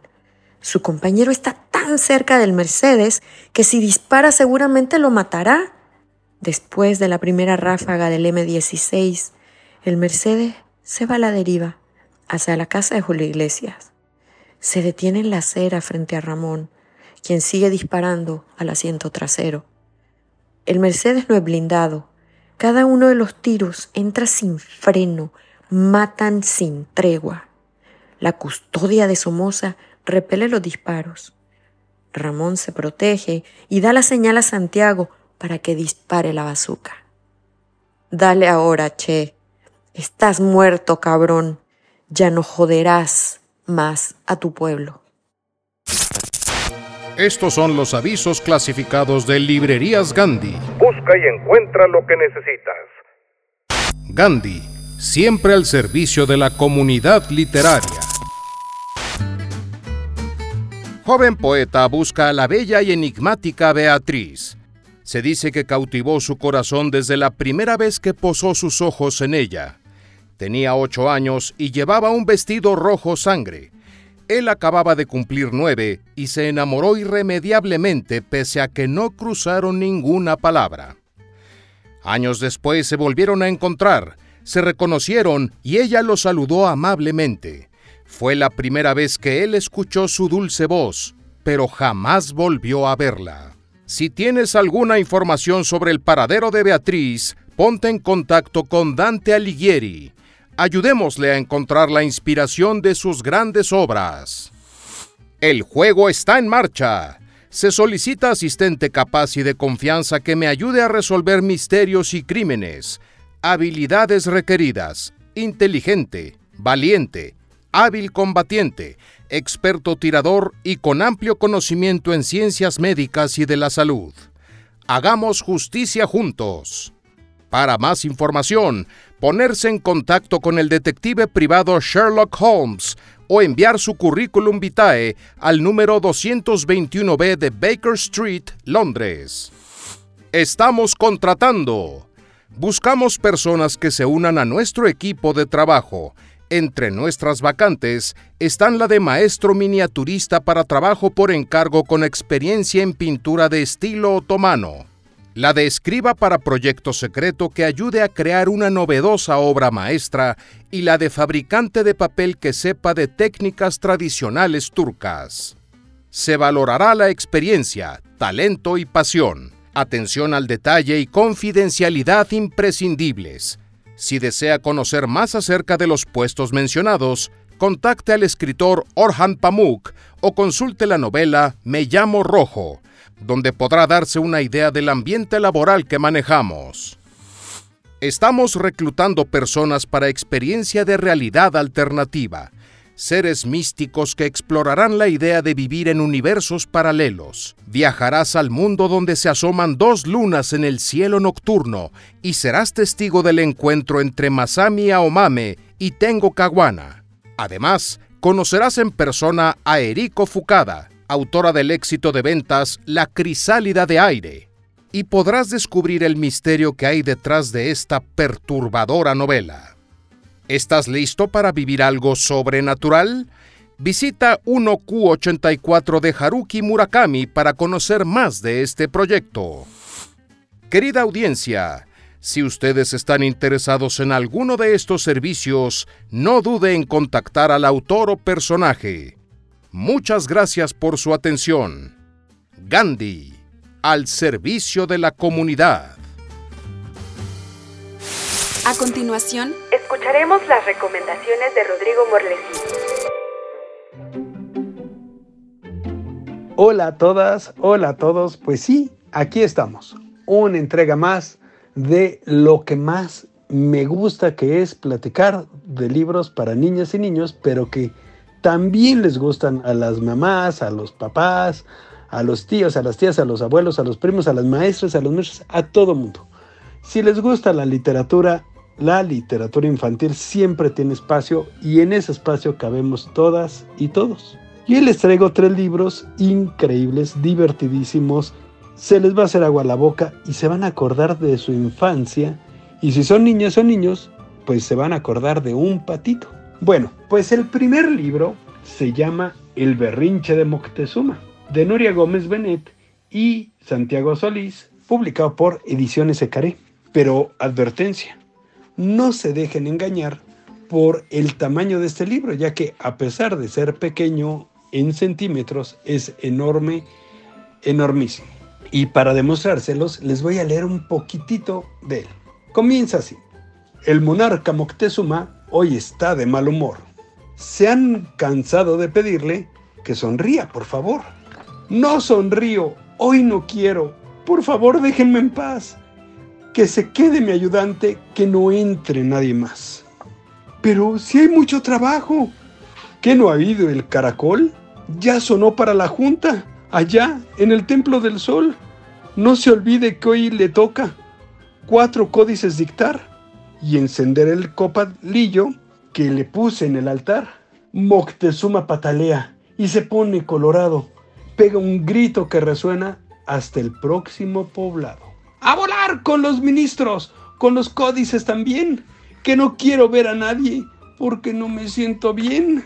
Su compañero está tan cerca del Mercedes que si dispara seguramente lo matará. Después de la primera ráfaga del M16, el Mercedes se va a la deriva hacia la casa de Julio Iglesias. Se detiene en la acera frente a Ramón, quien sigue disparando al asiento trasero. El Mercedes no es blindado, cada uno de los tiros entra sin freno, matan sin tregua. La custodia de Somoza repele los disparos. Ramón se protege y da la señal a Santiago para que dispare la bazuca. Dale ahora, che. Estás muerto, cabrón. Ya no joderás más a tu pueblo. Estos son los avisos clasificados de Librerías Gandhi. Y encuentra lo que necesitas. Gandhi, siempre al servicio de la comunidad literaria. Joven poeta busca a la bella y enigmática Beatriz. Se dice que cautivó su corazón desde la primera vez que posó sus ojos en ella. Tenía ocho años y llevaba un vestido rojo sangre él acababa de cumplir nueve y se enamoró irremediablemente pese a que no cruzaron ninguna palabra. Años después se volvieron a encontrar, se reconocieron y ella lo saludó amablemente. Fue la primera vez que él escuchó su dulce voz, pero jamás volvió a verla. Si tienes alguna información sobre el paradero de Beatriz, ponte en contacto con Dante Alighieri ayudémosle a encontrar la inspiración de sus grandes obras. El juego está en marcha. Se solicita asistente capaz y de confianza que me ayude a resolver misterios y crímenes. Habilidades requeridas. Inteligente, valiente, hábil combatiente, experto tirador y con amplio conocimiento en ciencias médicas y de la salud. Hagamos justicia juntos. Para más información, ponerse en contacto con el detective privado Sherlock Holmes o enviar su currículum vitae al número 221B de Baker Street, Londres. Estamos contratando. Buscamos personas que se unan a nuestro equipo de trabajo. Entre nuestras vacantes están la de maestro miniaturista para trabajo por encargo con experiencia en pintura de estilo otomano la de escriba para proyecto secreto que ayude a crear una novedosa obra maestra y la de fabricante de papel que sepa de técnicas tradicionales turcas. Se valorará la experiencia, talento y pasión, atención al detalle y confidencialidad imprescindibles. Si desea conocer más acerca de los puestos mencionados, contacte al escritor Orhan Pamuk o consulte la novela Me llamo Rojo, donde podrá darse una idea del ambiente laboral que manejamos. Estamos reclutando personas para experiencia de realidad alternativa, seres místicos que explorarán la idea de vivir en universos paralelos. Viajarás al mundo donde se asoman dos lunas en el cielo nocturno y serás testigo del encuentro entre Masami Aomame y Tengo Kawana. Además, conocerás en persona a Eriko Fukada, autora del éxito de ventas La Crisálida de Aire y podrás descubrir el misterio que hay detrás de esta perturbadora novela. ¿Estás listo para vivir algo sobrenatural? Visita 1Q84 de Haruki Murakami para conocer más de este proyecto. Querida audiencia, si ustedes están interesados en alguno de estos servicios, no dude en contactar al autor o personaje. Muchas gracias por su atención. Gandhi al servicio de la comunidad. A continuación, escucharemos las recomendaciones de Rodrigo Morlesi. Hola a todas, hola a todos. Pues sí, aquí estamos. Una entrega más de lo que más me gusta que es platicar de libros para niñas y niños, pero que también les gustan a las mamás, a los papás, a los tíos, a las tías, a los abuelos, a los primos, a las maestras, a los maestros, a todo mundo. Si les gusta la literatura, la literatura infantil siempre tiene espacio y en ese espacio cabemos todas y todos. Y les traigo tres libros increíbles, divertidísimos. Se les va a hacer agua a la boca y se van a acordar de su infancia. Y si son niñas o niños, pues se van a acordar de un patito. Bueno, pues el primer libro se llama El berrinche de Moctezuma de Nuria Gómez Benet y Santiago Solís, publicado por Ediciones Ecaré. Pero advertencia, no se dejen engañar por el tamaño de este libro, ya que a pesar de ser pequeño en centímetros, es enorme, enormísimo. Y para demostrárselos, les voy a leer un poquitito de él. Comienza así. El monarca Moctezuma hoy está de mal humor. Se han cansado de pedirle que sonría, por favor. No sonrío, hoy no quiero. Por favor, déjenme en paz. Que se quede mi ayudante, que no entre nadie más. Pero si hay mucho trabajo. ¿Qué no ha habido el caracol? Ya sonó para la junta, allá, en el Templo del Sol. No se olvide que hoy le toca cuatro códices dictar y encender el copalillo que le puse en el altar. Moctezuma patalea y se pone colorado pega un grito que resuena hasta el próximo poblado. ¡A volar con los ministros! ¡Con los códices también! Que no quiero ver a nadie porque no me siento bien.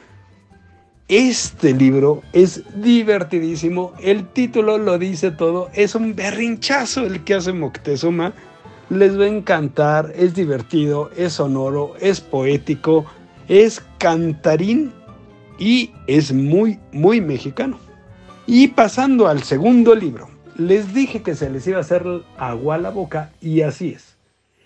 Este libro es divertidísimo, el título lo dice todo, es un berrinchazo el que hace Moctezuma. Les va a encantar, es divertido, es sonoro, es poético, es cantarín y es muy, muy mexicano. Y pasando al segundo libro, les dije que se les iba a hacer agua a la boca y así es.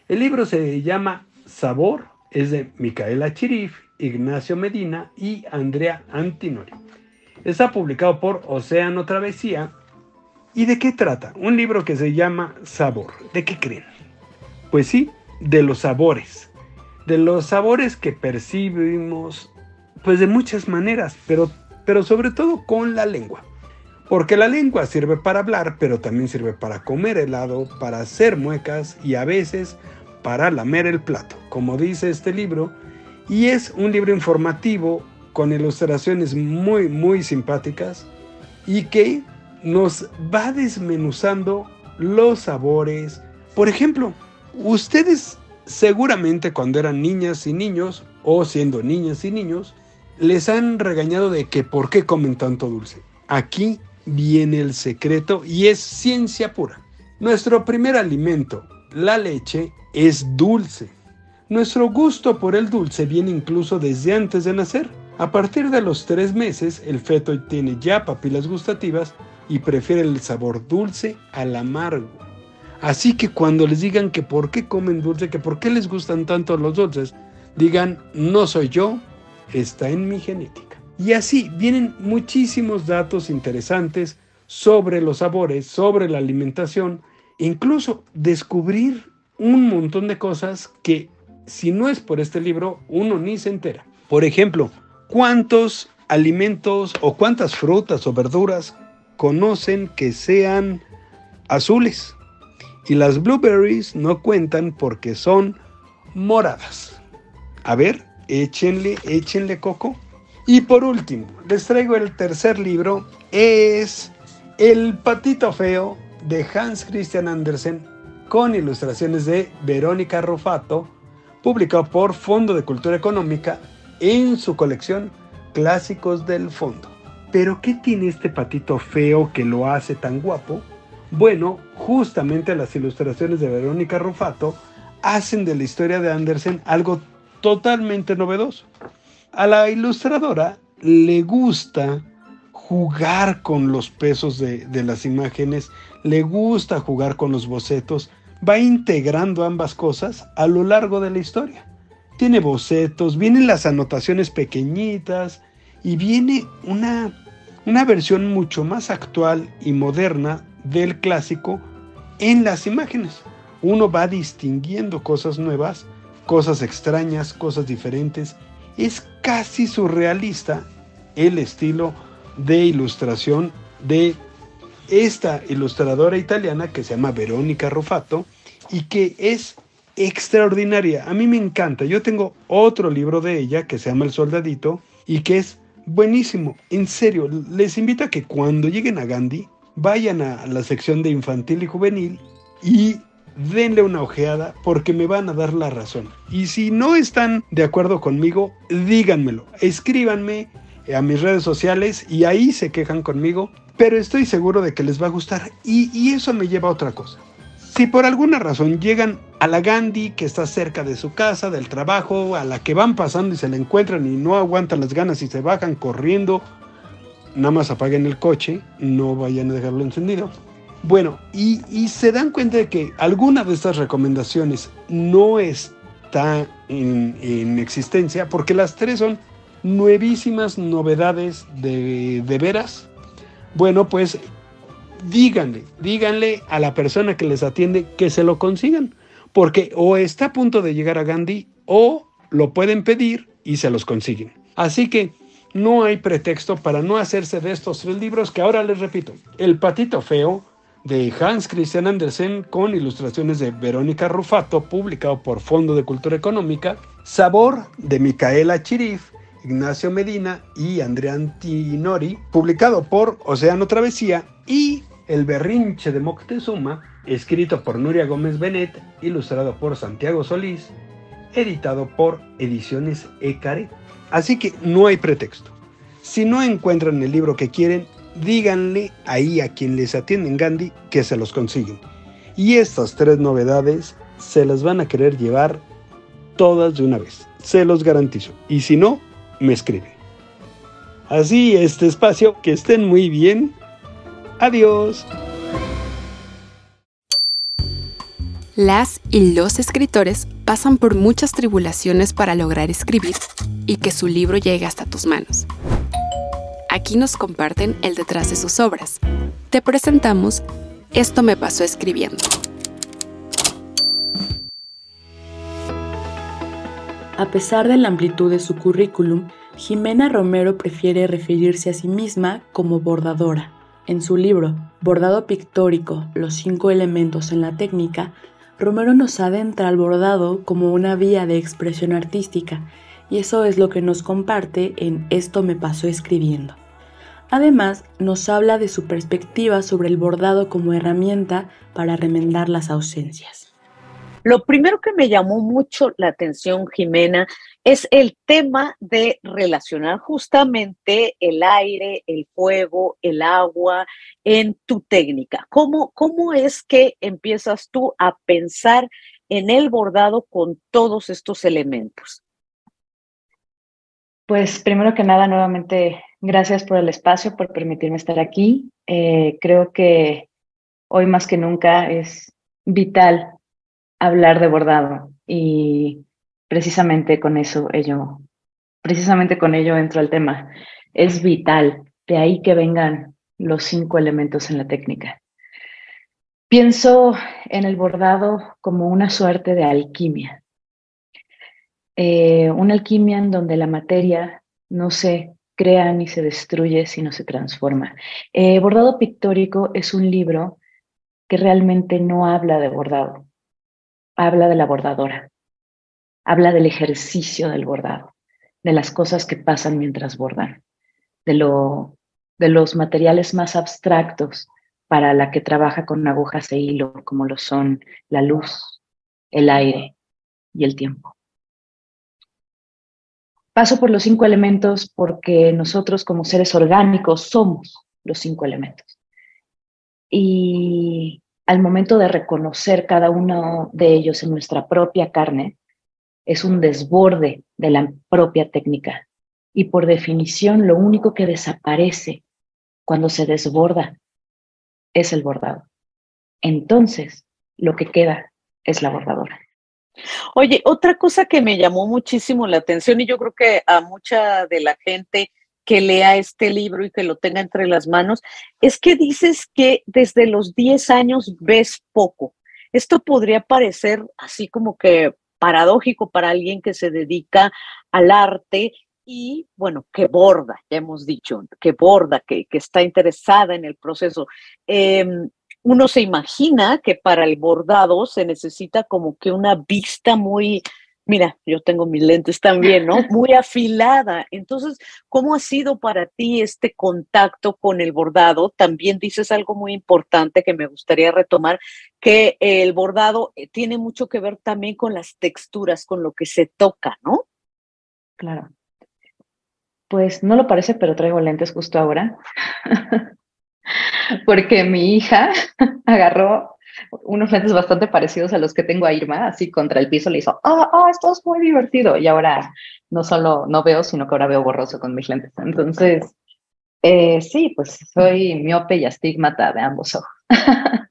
El libro se llama Sabor, es de Micaela Chirif, Ignacio Medina y Andrea Antinori. Está publicado por Océano Travesía. ¿Y de qué trata? Un libro que se llama Sabor. ¿De qué creen? Pues sí, de los sabores. De los sabores que percibimos, pues de muchas maneras, pero, pero sobre todo con la lengua. Porque la lengua sirve para hablar, pero también sirve para comer helado, para hacer muecas y a veces para lamer el plato, como dice este libro. Y es un libro informativo con ilustraciones muy, muy simpáticas y que nos va desmenuzando los sabores. Por ejemplo, ustedes seguramente cuando eran niñas y niños, o siendo niñas y niños, les han regañado de que por qué comen tanto dulce. Aquí viene el secreto y es ciencia pura. Nuestro primer alimento, la leche, es dulce. Nuestro gusto por el dulce viene incluso desde antes de nacer. A partir de los tres meses, el feto tiene ya papilas gustativas y prefiere el sabor dulce al amargo. Así que cuando les digan que por qué comen dulce, que por qué les gustan tanto los dulces, digan, no soy yo, está en mi genética. Y así vienen muchísimos datos interesantes sobre los sabores, sobre la alimentación, incluso descubrir un montón de cosas que si no es por este libro, uno ni se entera. Por ejemplo, ¿cuántos alimentos o cuántas frutas o verduras conocen que sean azules? Y las blueberries no cuentan porque son moradas. A ver, échenle, échenle coco. Y por último, les traigo el tercer libro. Es El patito feo de Hans Christian Andersen con ilustraciones de Verónica Rufato, publicado por Fondo de Cultura Económica en su colección Clásicos del Fondo. Pero ¿qué tiene este patito feo que lo hace tan guapo? Bueno, justamente las ilustraciones de Verónica Rufato hacen de la historia de Andersen algo totalmente novedoso. A la ilustradora le gusta jugar con los pesos de, de, las imágenes, le gusta jugar con los bocetos, va integrando ambas cosas a lo largo de la historia. Tiene bocetos, vienen las anotaciones pequeñitas y viene una, una versión mucho más actual y moderna del clásico en las imágenes. Uno va distinguiendo cosas nuevas, cosas extrañas, cosas diferentes. Es casi surrealista el estilo de ilustración de esta ilustradora italiana que se llama Verónica Rufato y que es extraordinaria. A mí me encanta. Yo tengo otro libro de ella que se llama El Soldadito y que es buenísimo. En serio, les invito a que cuando lleguen a Gandhi vayan a la sección de infantil y juvenil y denle una ojeada porque me van a dar la razón. Y si no están de acuerdo conmigo, díganmelo. Escríbanme a mis redes sociales y ahí se quejan conmigo, pero estoy seguro de que les va a gustar y, eso me lleva a otra cosa. Si por alguna razón llegan a la Gandhi que está cerca de su casa, del trabajo, a la que van pasando y se la encuentran y no aguantan las ganas y se bajan corriendo, nada más apaguen el coche, no vayan a dejarlo encendido. Bueno, y, se dan cuenta de que alguna de estas recomendaciones no está en, en existencia porque las tres son nuevísimas novedades de, de veras. Bueno, pues díganle, díganle a la persona que les atiende que se lo consigan, porque o está a punto de llegar a Gandhi o lo pueden pedir y se los consiguen. Así que no hay pretexto para no hacerse de estos tres libros que ahora les repito. El patito feo de Hans Christian Andersen con ilustraciones de Verónica Rufato, publicado por Fondo de Cultura Económica. Sabor de Micaela Chirif, Ignacio Medina y Andrea Antinori, publicado por Océano Travesía. Y El berrinche de Moctezuma, escrito por Nuria Gómez Benet, ilustrado por Santiago Solís, editado por Ediciones Ecare. Así que no hay pretexto. Si no encuentran el libro que quieren, díganle ahí a quien les atiende en Gandhi que se los consiguen. Y estas tres novedades se las van a querer llevar todas de una vez. Se los garantizo. Y si no, me escriben. Así, este espacio, que estén muy bien. Adiós. Las y los escritores pasan por muchas tribulaciones para lograr escribir y que su libro llegue hasta tus manos. Aquí nos comparten el detrás de sus obras. Te presentamos Esto me pasó escribiendo. A pesar de la amplitud de su currículum, Jimena Romero prefiere referirse a sí misma como bordadora. En su libro, Bordado Pictórico, los cinco elementos en la técnica, Romero nos adentra al bordado como una vía de expresión artística, y eso es lo que nos comparte en Esto me pasó escribiendo. Además, nos habla de su perspectiva sobre el bordado como herramienta para remendar las ausencias. Lo primero que me llamó mucho la atención, Jimena, es el tema de relacionar justamente el aire, el fuego, el agua en tu técnica. ¿Cómo, cómo es que empiezas tú a pensar en el bordado con todos estos elementos? Pues primero que nada, nuevamente, gracias por el espacio, por permitirme estar aquí. Eh, creo que hoy más que nunca es vital hablar de bordado y precisamente con eso ello, precisamente con ello entro al tema. Es vital, de ahí que vengan los cinco elementos en la técnica. Pienso en el bordado como una suerte de alquimia. Eh, una alquimia en donde la materia no se crea ni se destruye, sino se transforma. Eh, bordado pictórico es un libro que realmente no habla de bordado, habla de la bordadora, habla del ejercicio del bordado, de las cosas que pasan mientras bordan, de, lo, de los materiales más abstractos para la que trabaja con agujas e hilo, como lo son la luz, el aire y el tiempo. Paso por los cinco elementos porque nosotros como seres orgánicos somos los cinco elementos. Y al momento de reconocer cada uno de ellos en nuestra propia carne, es un desborde de la propia técnica. Y por definición, lo único que desaparece cuando se desborda es el bordado. Entonces, lo que queda es la bordadora. Oye, otra cosa que me llamó muchísimo la atención y yo creo que a mucha de la gente que lea este libro y que lo tenga entre las manos, es que dices que desde los 10 años ves poco. Esto podría parecer así como que paradójico para alguien que se dedica al arte y, bueno, que borda, ya hemos dicho, que borda, que, que está interesada en el proceso. Em, uno se imagina que para el bordado se necesita como que una vista muy, mira, yo tengo mis lentes también, ¿no? Muy afilada. Entonces, ¿cómo ha sido para ti este contacto con el bordado? También dices algo muy importante que me gustaría retomar, que el bordado eh, tiene mucho que ver también con las texturas, con lo que se toca, ¿no? Claro. Pues no lo parece, pero traigo lentes justo ahora. Porque mi hija agarró unos lentes bastante parecidos a los que tengo a Irma, así contra el piso le hizo, ah, oh, esto es muy divertido. Y ahora no solo no veo, sino que ahora veo borroso con mis lentes. Entonces, eh, sí, pues soy miope y astigmata de ambos ojos.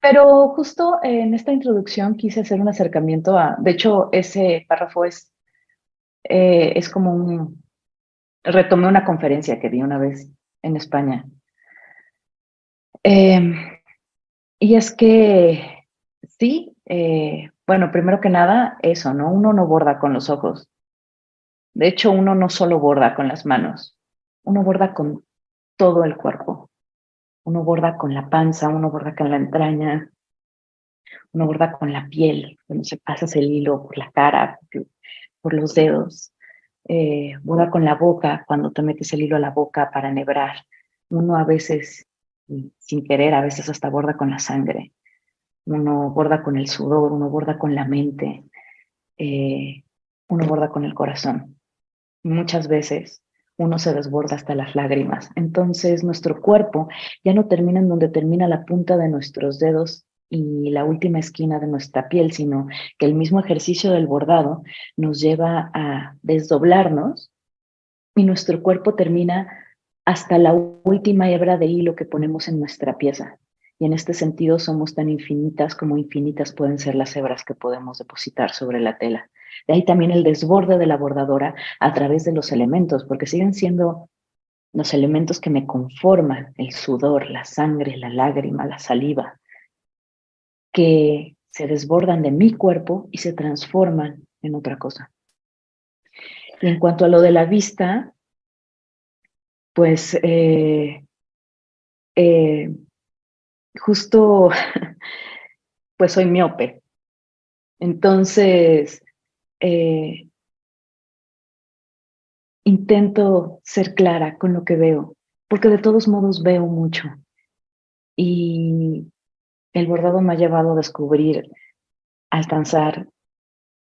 Pero justo en esta introducción quise hacer un acercamiento a, de hecho, ese párrafo es, eh, es como un, retomé una conferencia que di una vez en España. Em, y es que sí, eh, bueno, primero que nada, eso, ¿no? Uno no borda con los ojos. De hecho, uno no solo borda con las manos, uno borda con todo el cuerpo. Uno borda con la panza, uno borda con la entraña, uno borda con la piel, cuando se pasas el hilo por la cara, por los dedos eh, borda con la boca, cuando te metes el hilo a la boca para enhebrar. Uno a veces, sin querer, a veces hasta borda con la sangre. Uno borda con el sudor, uno borda con la mente, eh, uno borda con el corazón. Muchas veces uno se desborda hasta las lágrimas. Entonces nuestro cuerpo ya no termina en donde termina la punta de nuestros dedos y la última esquina de nuestra piel, sino que el mismo ejercicio del bordado nos lleva a desdoblarnos y nuestro cuerpo termina hasta la última hebra de hilo que ponemos en nuestra pieza. Y en este sentido somos tan infinitas como infinitas pueden ser las hebras que podemos depositar sobre la tela. De ahí también el desborde de la bordadora a través de los elementos, porque siguen siendo los elementos que me conforman, el sudor, la sangre, la lágrima, la saliva, que se desbordan de mi cuerpo y se transforman en otra cosa. Y en cuanto a lo de la vista, pues eh, eh, justo, pues soy miope. Entonces, eh, intento ser clara con lo que veo, porque de todos modos veo mucho. Y el bordado me ha llevado a descubrir, alcanzar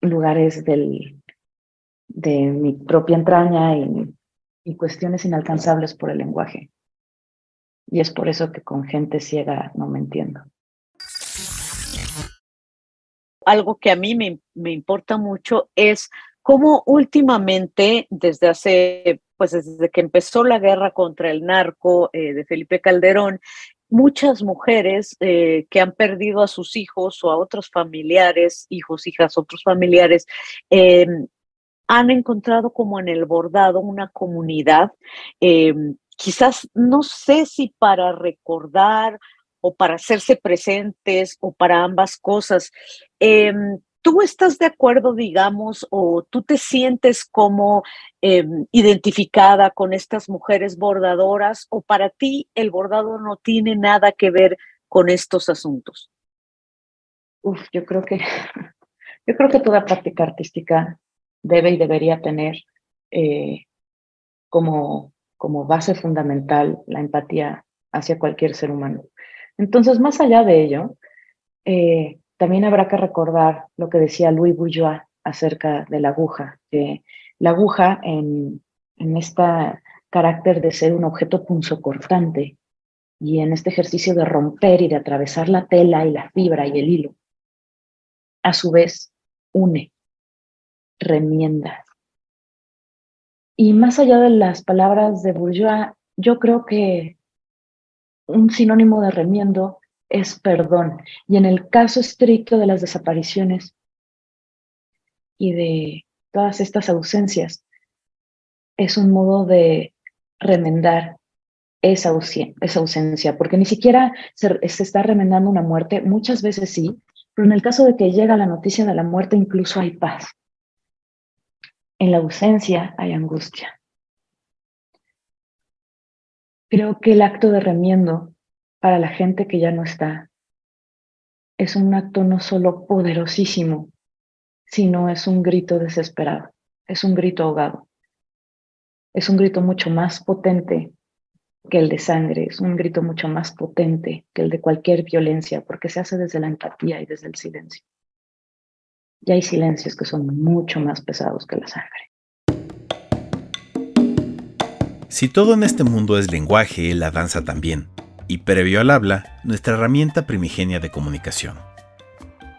lugares del, de mi propia entraña y, y cuestiones inalcanzables por el lenguaje. Y es por eso que con gente ciega no me entiendo. Algo que a mí me, me importa mucho es cómo últimamente, desde hace, pues desde que empezó la guerra contra el narco eh, de Felipe Calderón, muchas mujeres eh, que han perdido a sus hijos o a otros familiares, hijos, hijas, otros familiares, em, han encontrado como en el bordado una comunidad, em, quizás no sé si para recordar o para hacerse presentes o para ambas cosas. Em, ¿Tú estás de acuerdo, digamos, o tú te sientes como em, identificada con estas mujeres bordadoras o para ti el bordado no tiene nada que ver con estos asuntos? Uf, yo creo que yo creo que toda práctica artística debe y debería tener eh, como, base fundamental la empatía hacia cualquier ser humano. Entonces, más allá de ello, eh, también habrá que recordar lo que decía Louis Bourgeois acerca de la aguja, que la aguja en, en este carácter de ser un objeto punzocortante y en este ejercicio de romper y de atravesar la tela y la fibra y el hilo, a su vez une, remienda. Y más allá de las palabras de Bourgeois, yo creo que un sinónimo de remiendo es perdón. Y en el caso estricto de las desapariciones y de todas estas ausencias, es un modo de remendar esa, esa ausencia, porque ni siquiera se, se, está remendando una muerte, muchas veces sí, pero en el caso de que llega la noticia de la muerte, incluso hay paz. En la ausencia hay angustia. Creo que el acto de remiendo para la gente que ya no está. Es un acto no solo poderosísimo, sino es un grito desesperado, es un grito ahogado, es un grito mucho más potente que el de sangre, es un grito mucho más potente que el de cualquier violencia, porque se hace desde la empatía y desde el silencio. Y hay silencios que son mucho más pesados que la sangre. Si todo en este mundo es lenguaje, la danza también y previo al habla, nuestra herramienta primigenia de comunicación.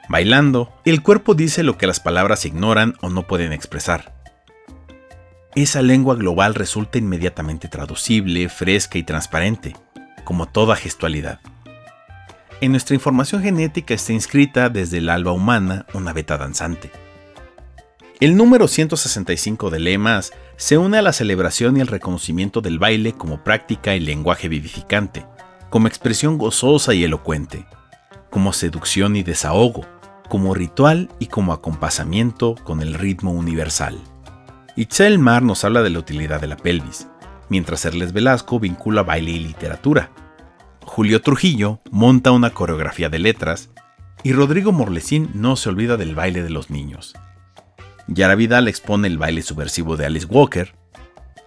Bailando, el cuerpo dice lo que las palabras ignoran o no pueden expresar. Esa lengua global resulta inmediatamente traducible, fresca y transparente, como toda gestualidad. En nuestra información genética está inscrita desde el alba humana una beta danzante. El número 165 de lemas se une a la celebración y el reconocimiento del baile como práctica y lenguaje vivificante, como expresión gozosa y elocuente, como seducción y desahogo, como ritual y como acompasamiento con el ritmo universal. Itzel Mar nos habla de la utilidad de la pelvis, mientras Erles Velasco vincula baile y literatura. Julio Trujillo monta una coreografía de letras y Rodrigo Morlesín no se olvida del baile de los niños. Yara Vidal expone el baile subversivo de Alice Walker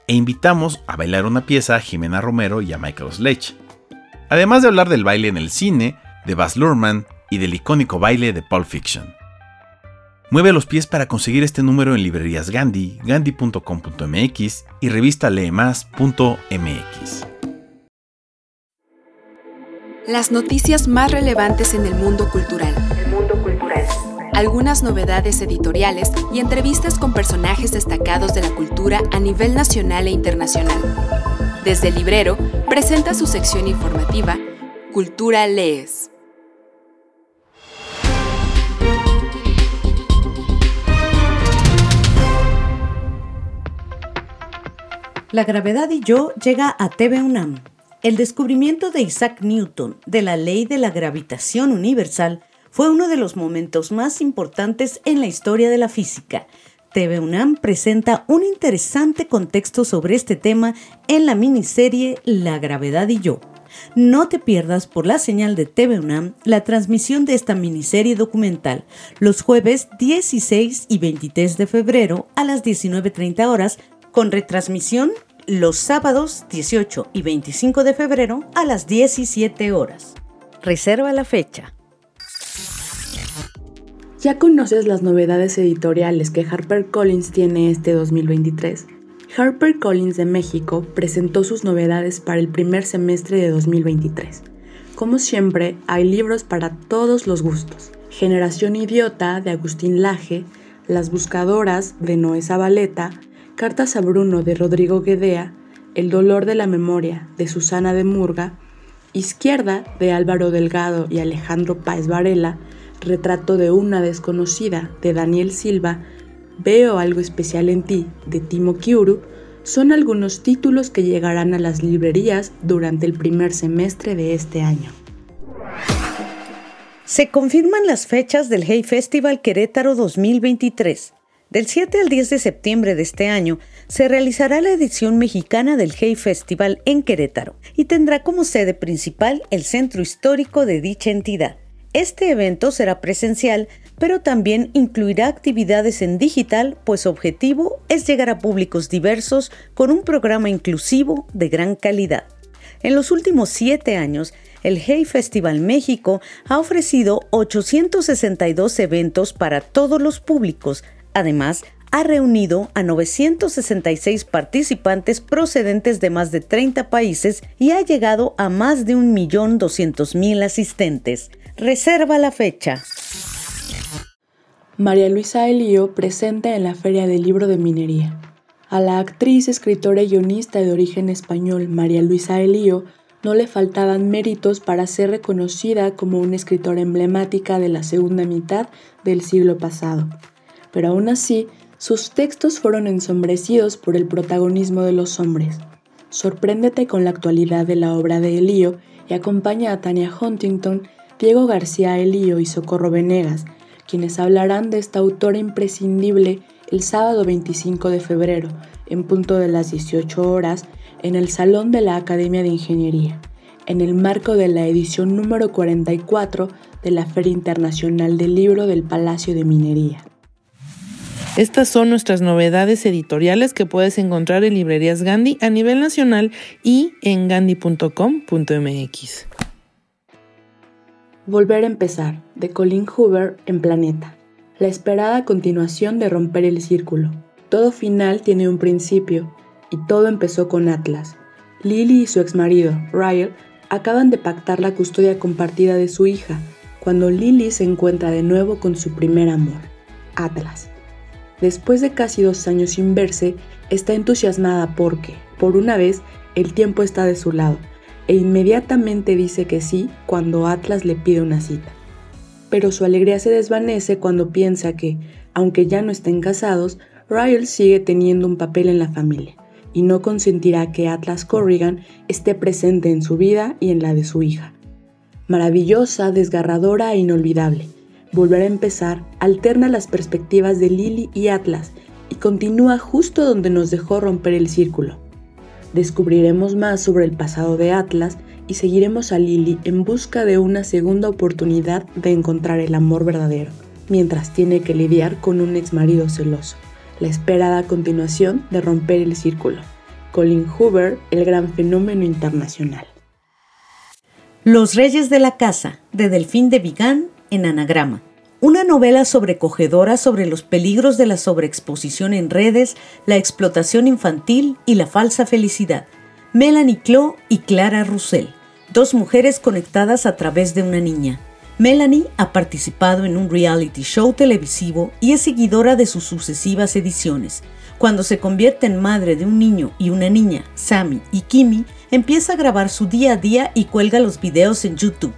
e invitamos a bailar una pieza a Jimena Romero y a Michael Sledge, además de hablar del baile en el cine, de Baz Luhrmann y del icónico baile de Pulp Fiction. Mueve los pies para conseguir este número en librerías Gandhi, gandhi.com.mx y revista leemas.mx. Las noticias más relevantes en el mundo cultural. El mundo cultural. Algunas novedades editoriales y entrevistas con personajes destacados de la cultura a nivel nacional e internacional. Desde el librero, presenta su sección informativa Cultura Lees. La gravedad y yo llega a TV UNAM. El descubrimiento de Isaac Newton de la ley de la gravitación universal fue uno de los momentos más importantes en la historia de la física TV UNAM presenta un interesante contexto sobre este tema en la miniserie La gravedad y yo. No te pierdas por la señal de TV UNAM la transmisión de esta miniserie documental los jueves 16 y 23 de febrero a las 19.30 horas con retransmisión los sábados 18 y 25 de febrero a las 17 horas. Reserva la fecha. ¿Ya conoces las novedades editoriales que HarperCollins tiene este 2023? HarperCollins de México presentó sus novedades para el primer semestre de 2023. Como siempre, hay libros para todos los gustos. Generación Idiota de Agustín Laje, Las buscadoras de Noé Zabaleta, Cartas a Bruno de Rodrigo Guedea, El dolor de la memoria de Susana de Murga, Izquierda de Álvaro Delgado y Alejandro Páez Varela, Retrato de una desconocida de Daniel Silva, Veo algo especial en ti de Timo Kiuru, son algunos títulos que llegarán a las librerías durante el primer semestre de este año. Se confirman las fechas del Hey Festival Querétaro 2023. Del 7 al 10 de septiembre de este año se realizará la edición mexicana del Hey Festival en Querétaro y tendrá como sede principal el centro histórico de dicha entidad. Este evento será presencial, pero también incluirá actividades en digital, pues su objetivo es llegar a públicos diversos con un programa inclusivo de gran calidad. En los últimos siete años, el Hey Festival México ha ofrecido 862 eventos para todos los públicos, Además, ha reunido a 966 participantes procedentes de más de 30 países y ha llegado a más de 1.200.000 asistentes. Reserva la fecha. María Luisa Elío presenta en la Feria del Libro de Minería. A la actriz, escritora y guionista de origen español María Luisa Elío no le faltaban méritos para ser reconocida como una escritora emblemática de la segunda mitad del siglo pasado pero aún así, sus textos fueron ensombrecidos por el protagonismo de los hombres. Sorpréndete con la actualidad de la obra de Elío y acompaña a Tania Huntington, Diego García Elío y Socorro Venegas, quienes hablarán de esta autora imprescindible el sábado 25 de febrero, en punto de las 18 horas, en el Salón de la Academia de Ingeniería, en el marco de la edición número 44 de la Feria Internacional del Libro del Palacio de Minería. Estas son nuestras novedades editoriales que puedes encontrar en librerías Gandhi a nivel nacional y en gandhi.com.mx. Volver a empezar, de Colin Hoover en Planeta. La esperada continuación de Romper el Círculo. Todo final tiene un principio, y todo empezó con Atlas. Lily y su exmarido, Ryle, acaban de pactar la custodia compartida de su hija, cuando Lily se encuentra de nuevo con su primer amor, Atlas. Después de casi dos años sin verse, está entusiasmada porque, por una vez, el tiempo está de su lado, e inmediatamente dice que sí cuando Atlas le pide una cita. Pero su alegría se desvanece cuando piensa que, aunque ya no estén casados, Ryle sigue teniendo un papel en la familia, y no consentirá que Atlas Corrigan esté presente en su vida y en la de su hija. Maravillosa, desgarradora e inolvidable Volver a empezar alterna las perspectivas de Lily y Atlas y continúa justo donde nos dejó romper el círculo. Descubriremos más sobre el pasado de Atlas y seguiremos a Lily en busca de una segunda oportunidad de encontrar el amor verdadero, mientras tiene que lidiar con un exmarido celoso. La esperada continuación de Romper el Círculo. Colin Hoover, el gran fenómeno internacional. Los Reyes de la Casa, de Delfín de Vigan en anagrama. Una novela sobrecogedora sobre los peligros de la sobreexposición en redes, la explotación infantil y la falsa felicidad. Melanie Clo y Clara Russell, dos mujeres conectadas a través de una niña. Melanie ha participado en un reality show televisivo y es seguidora de sus sucesivas ediciones. Cuando se convierte en madre de un niño y una niña, Sammy y Kimi, empieza a grabar su día a día y cuelga los videos en YouTube.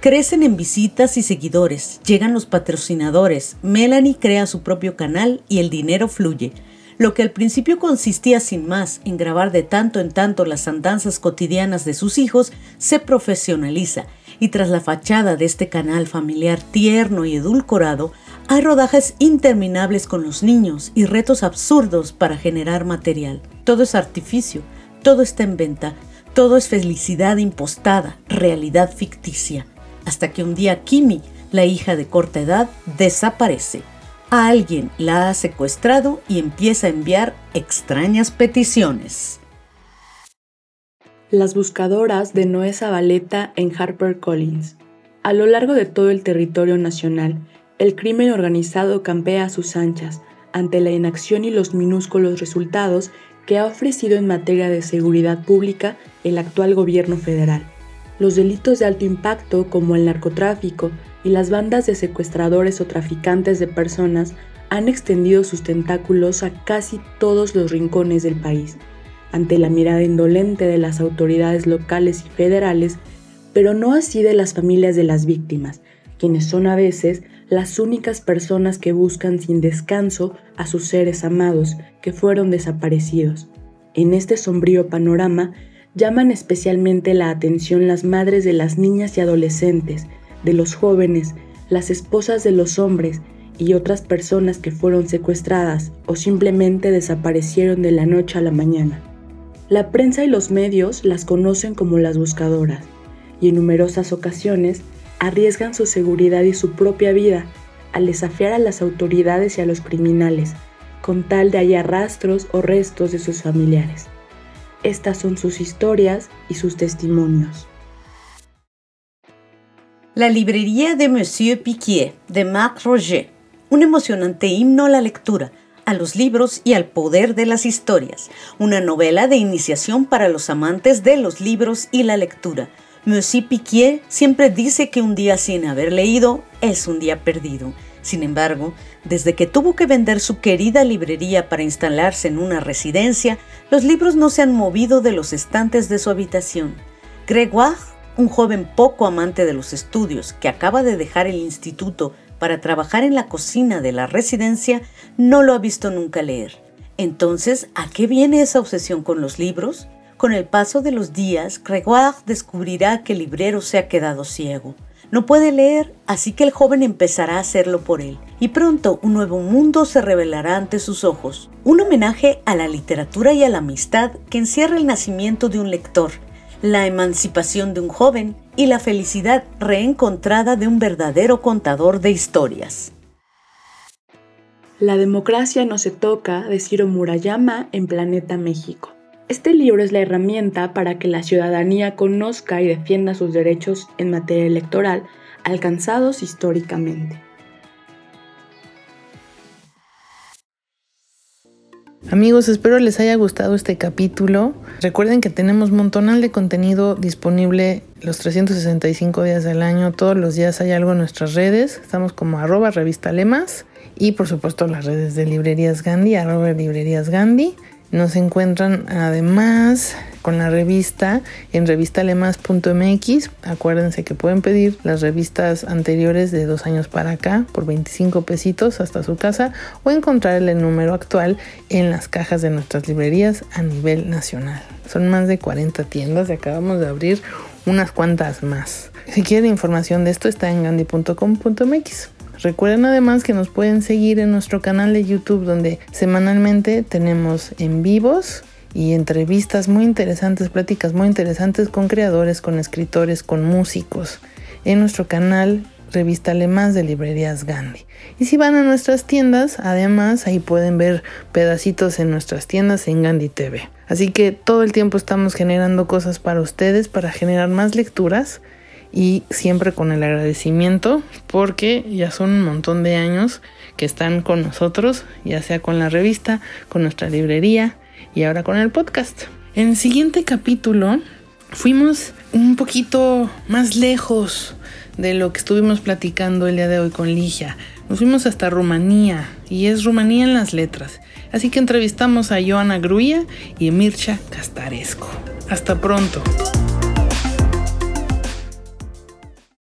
Crecen en visitas y seguidores, llegan los patrocinadores, Melanie crea su propio canal y el dinero fluye. Lo que al principio consistía sin más en grabar de tanto en tanto las andanzas cotidianas de sus hijos, se profesionaliza y tras la fachada de este canal familiar tierno y edulcorado, hay rodajes interminables con los niños y retos absurdos para generar material. Todo es artificio, todo está en venta, todo es felicidad impostada, realidad ficticia hasta que un día Kimi, la hija de corta edad, desaparece. A alguien la ha secuestrado y empieza a enviar extrañas peticiones. Las buscadoras de Noé Zabaleta en HarperCollins. A lo largo de todo el territorio nacional, el crimen organizado campea a sus anchas ante la inacción y los minúsculos resultados que ha ofrecido en materia de seguridad pública el actual gobierno federal. Los delitos de alto impacto como el narcotráfico y las bandas de secuestradores o traficantes de personas han extendido sus tentáculos a casi todos los rincones del país, ante la mirada indolente de las autoridades locales y federales, pero no así de las familias de las víctimas, quienes son a veces las únicas personas que buscan sin descanso a sus seres amados que fueron desaparecidos. En este sombrío panorama llaman especialmente la atención las madres de las niñas y adolescentes, de los jóvenes, las esposas de los hombres y otras personas que fueron secuestradas o simplemente desaparecieron de la noche a la mañana. La prensa y los medios las conocen como las buscadoras y en numerosas ocasiones arriesgan su seguridad y su propia vida al desafiar a las autoridades y a los criminales, con tal de hallar rastros o restos de sus familiares. Estas son sus historias y sus testimonios. La librería de Monsieur Piquier, de Marc Roger, un emocionante himno a la lectura, a los libros y al poder de las historias, una novela de iniciación para los amantes de los libros y la lectura. Monsieur Piquier siempre dice que un día sin haber leído es un día perdido. Sin embargo, desde que tuvo que vender su querida librería para instalarse en una residencia, los libros no se han movido de los estantes de su habitación. Gregoire, un joven poco amante de los estudios que acaba de dejar el instituto para trabajar en la cocina de la residencia, no lo ha visto nunca leer. Entonces, ¿a qué viene esa obsesión con los libros? Con el paso de los días, Gregoire descubrirá que el librero se ha quedado ciego. No puede leer, así que el joven empezará a hacerlo por él. Y pronto un nuevo mundo se revelará ante sus ojos. Un homenaje a la literatura y a la amistad que encierra el nacimiento de un lector, la emancipación de un joven y la felicidad reencontrada de un verdadero contador de historias. La democracia no se toca de Ciro Murayama en Planeta México. Este libro es la herramienta para que la ciudadanía conozca y defienda sus derechos en materia electoral alcanzados históricamente. Amigos, espero les haya gustado este capítulo. Recuerden que tenemos montonal de contenido disponible los 365 días del año. Todos los días hay algo en nuestras redes. Estamos como arroba revista lemas y por supuesto las redes de librerías Gandhi, arroba librerías Gandhi. Nos encuentran además con la revista en revistalemas.mx. Acuérdense que pueden pedir las revistas anteriores de dos años para acá por 25 pesitos hasta su casa o encontrar el número actual en las cajas de nuestras librerías a nivel nacional. Son más de 40 tiendas y acabamos de abrir unas cuantas más. Si quieren información de esto está en gandhi.com.mx. Recuerden además que nos pueden seguir en nuestro canal de YouTube donde semanalmente tenemos en vivos y entrevistas muy interesantes, pláticas muy interesantes con creadores, con escritores, con músicos. En nuestro canal Revista Más de Librerías Gandhi. Y si van a nuestras tiendas, además ahí pueden ver pedacitos en nuestras tiendas en Gandhi TV. Así que todo el tiempo estamos generando cosas para ustedes, para generar más lecturas y siempre con el agradecimiento porque ya son un montón de años que están con nosotros, ya sea con la revista, con nuestra librería y ahora con el podcast. En el siguiente capítulo fuimos un poquito más lejos de lo que estuvimos platicando el día de hoy con Ligia. Nos fuimos hasta Rumanía y es Rumanía en las letras. Así que entrevistamos a Joana Gruya y Mircha Castaresco. Hasta pronto.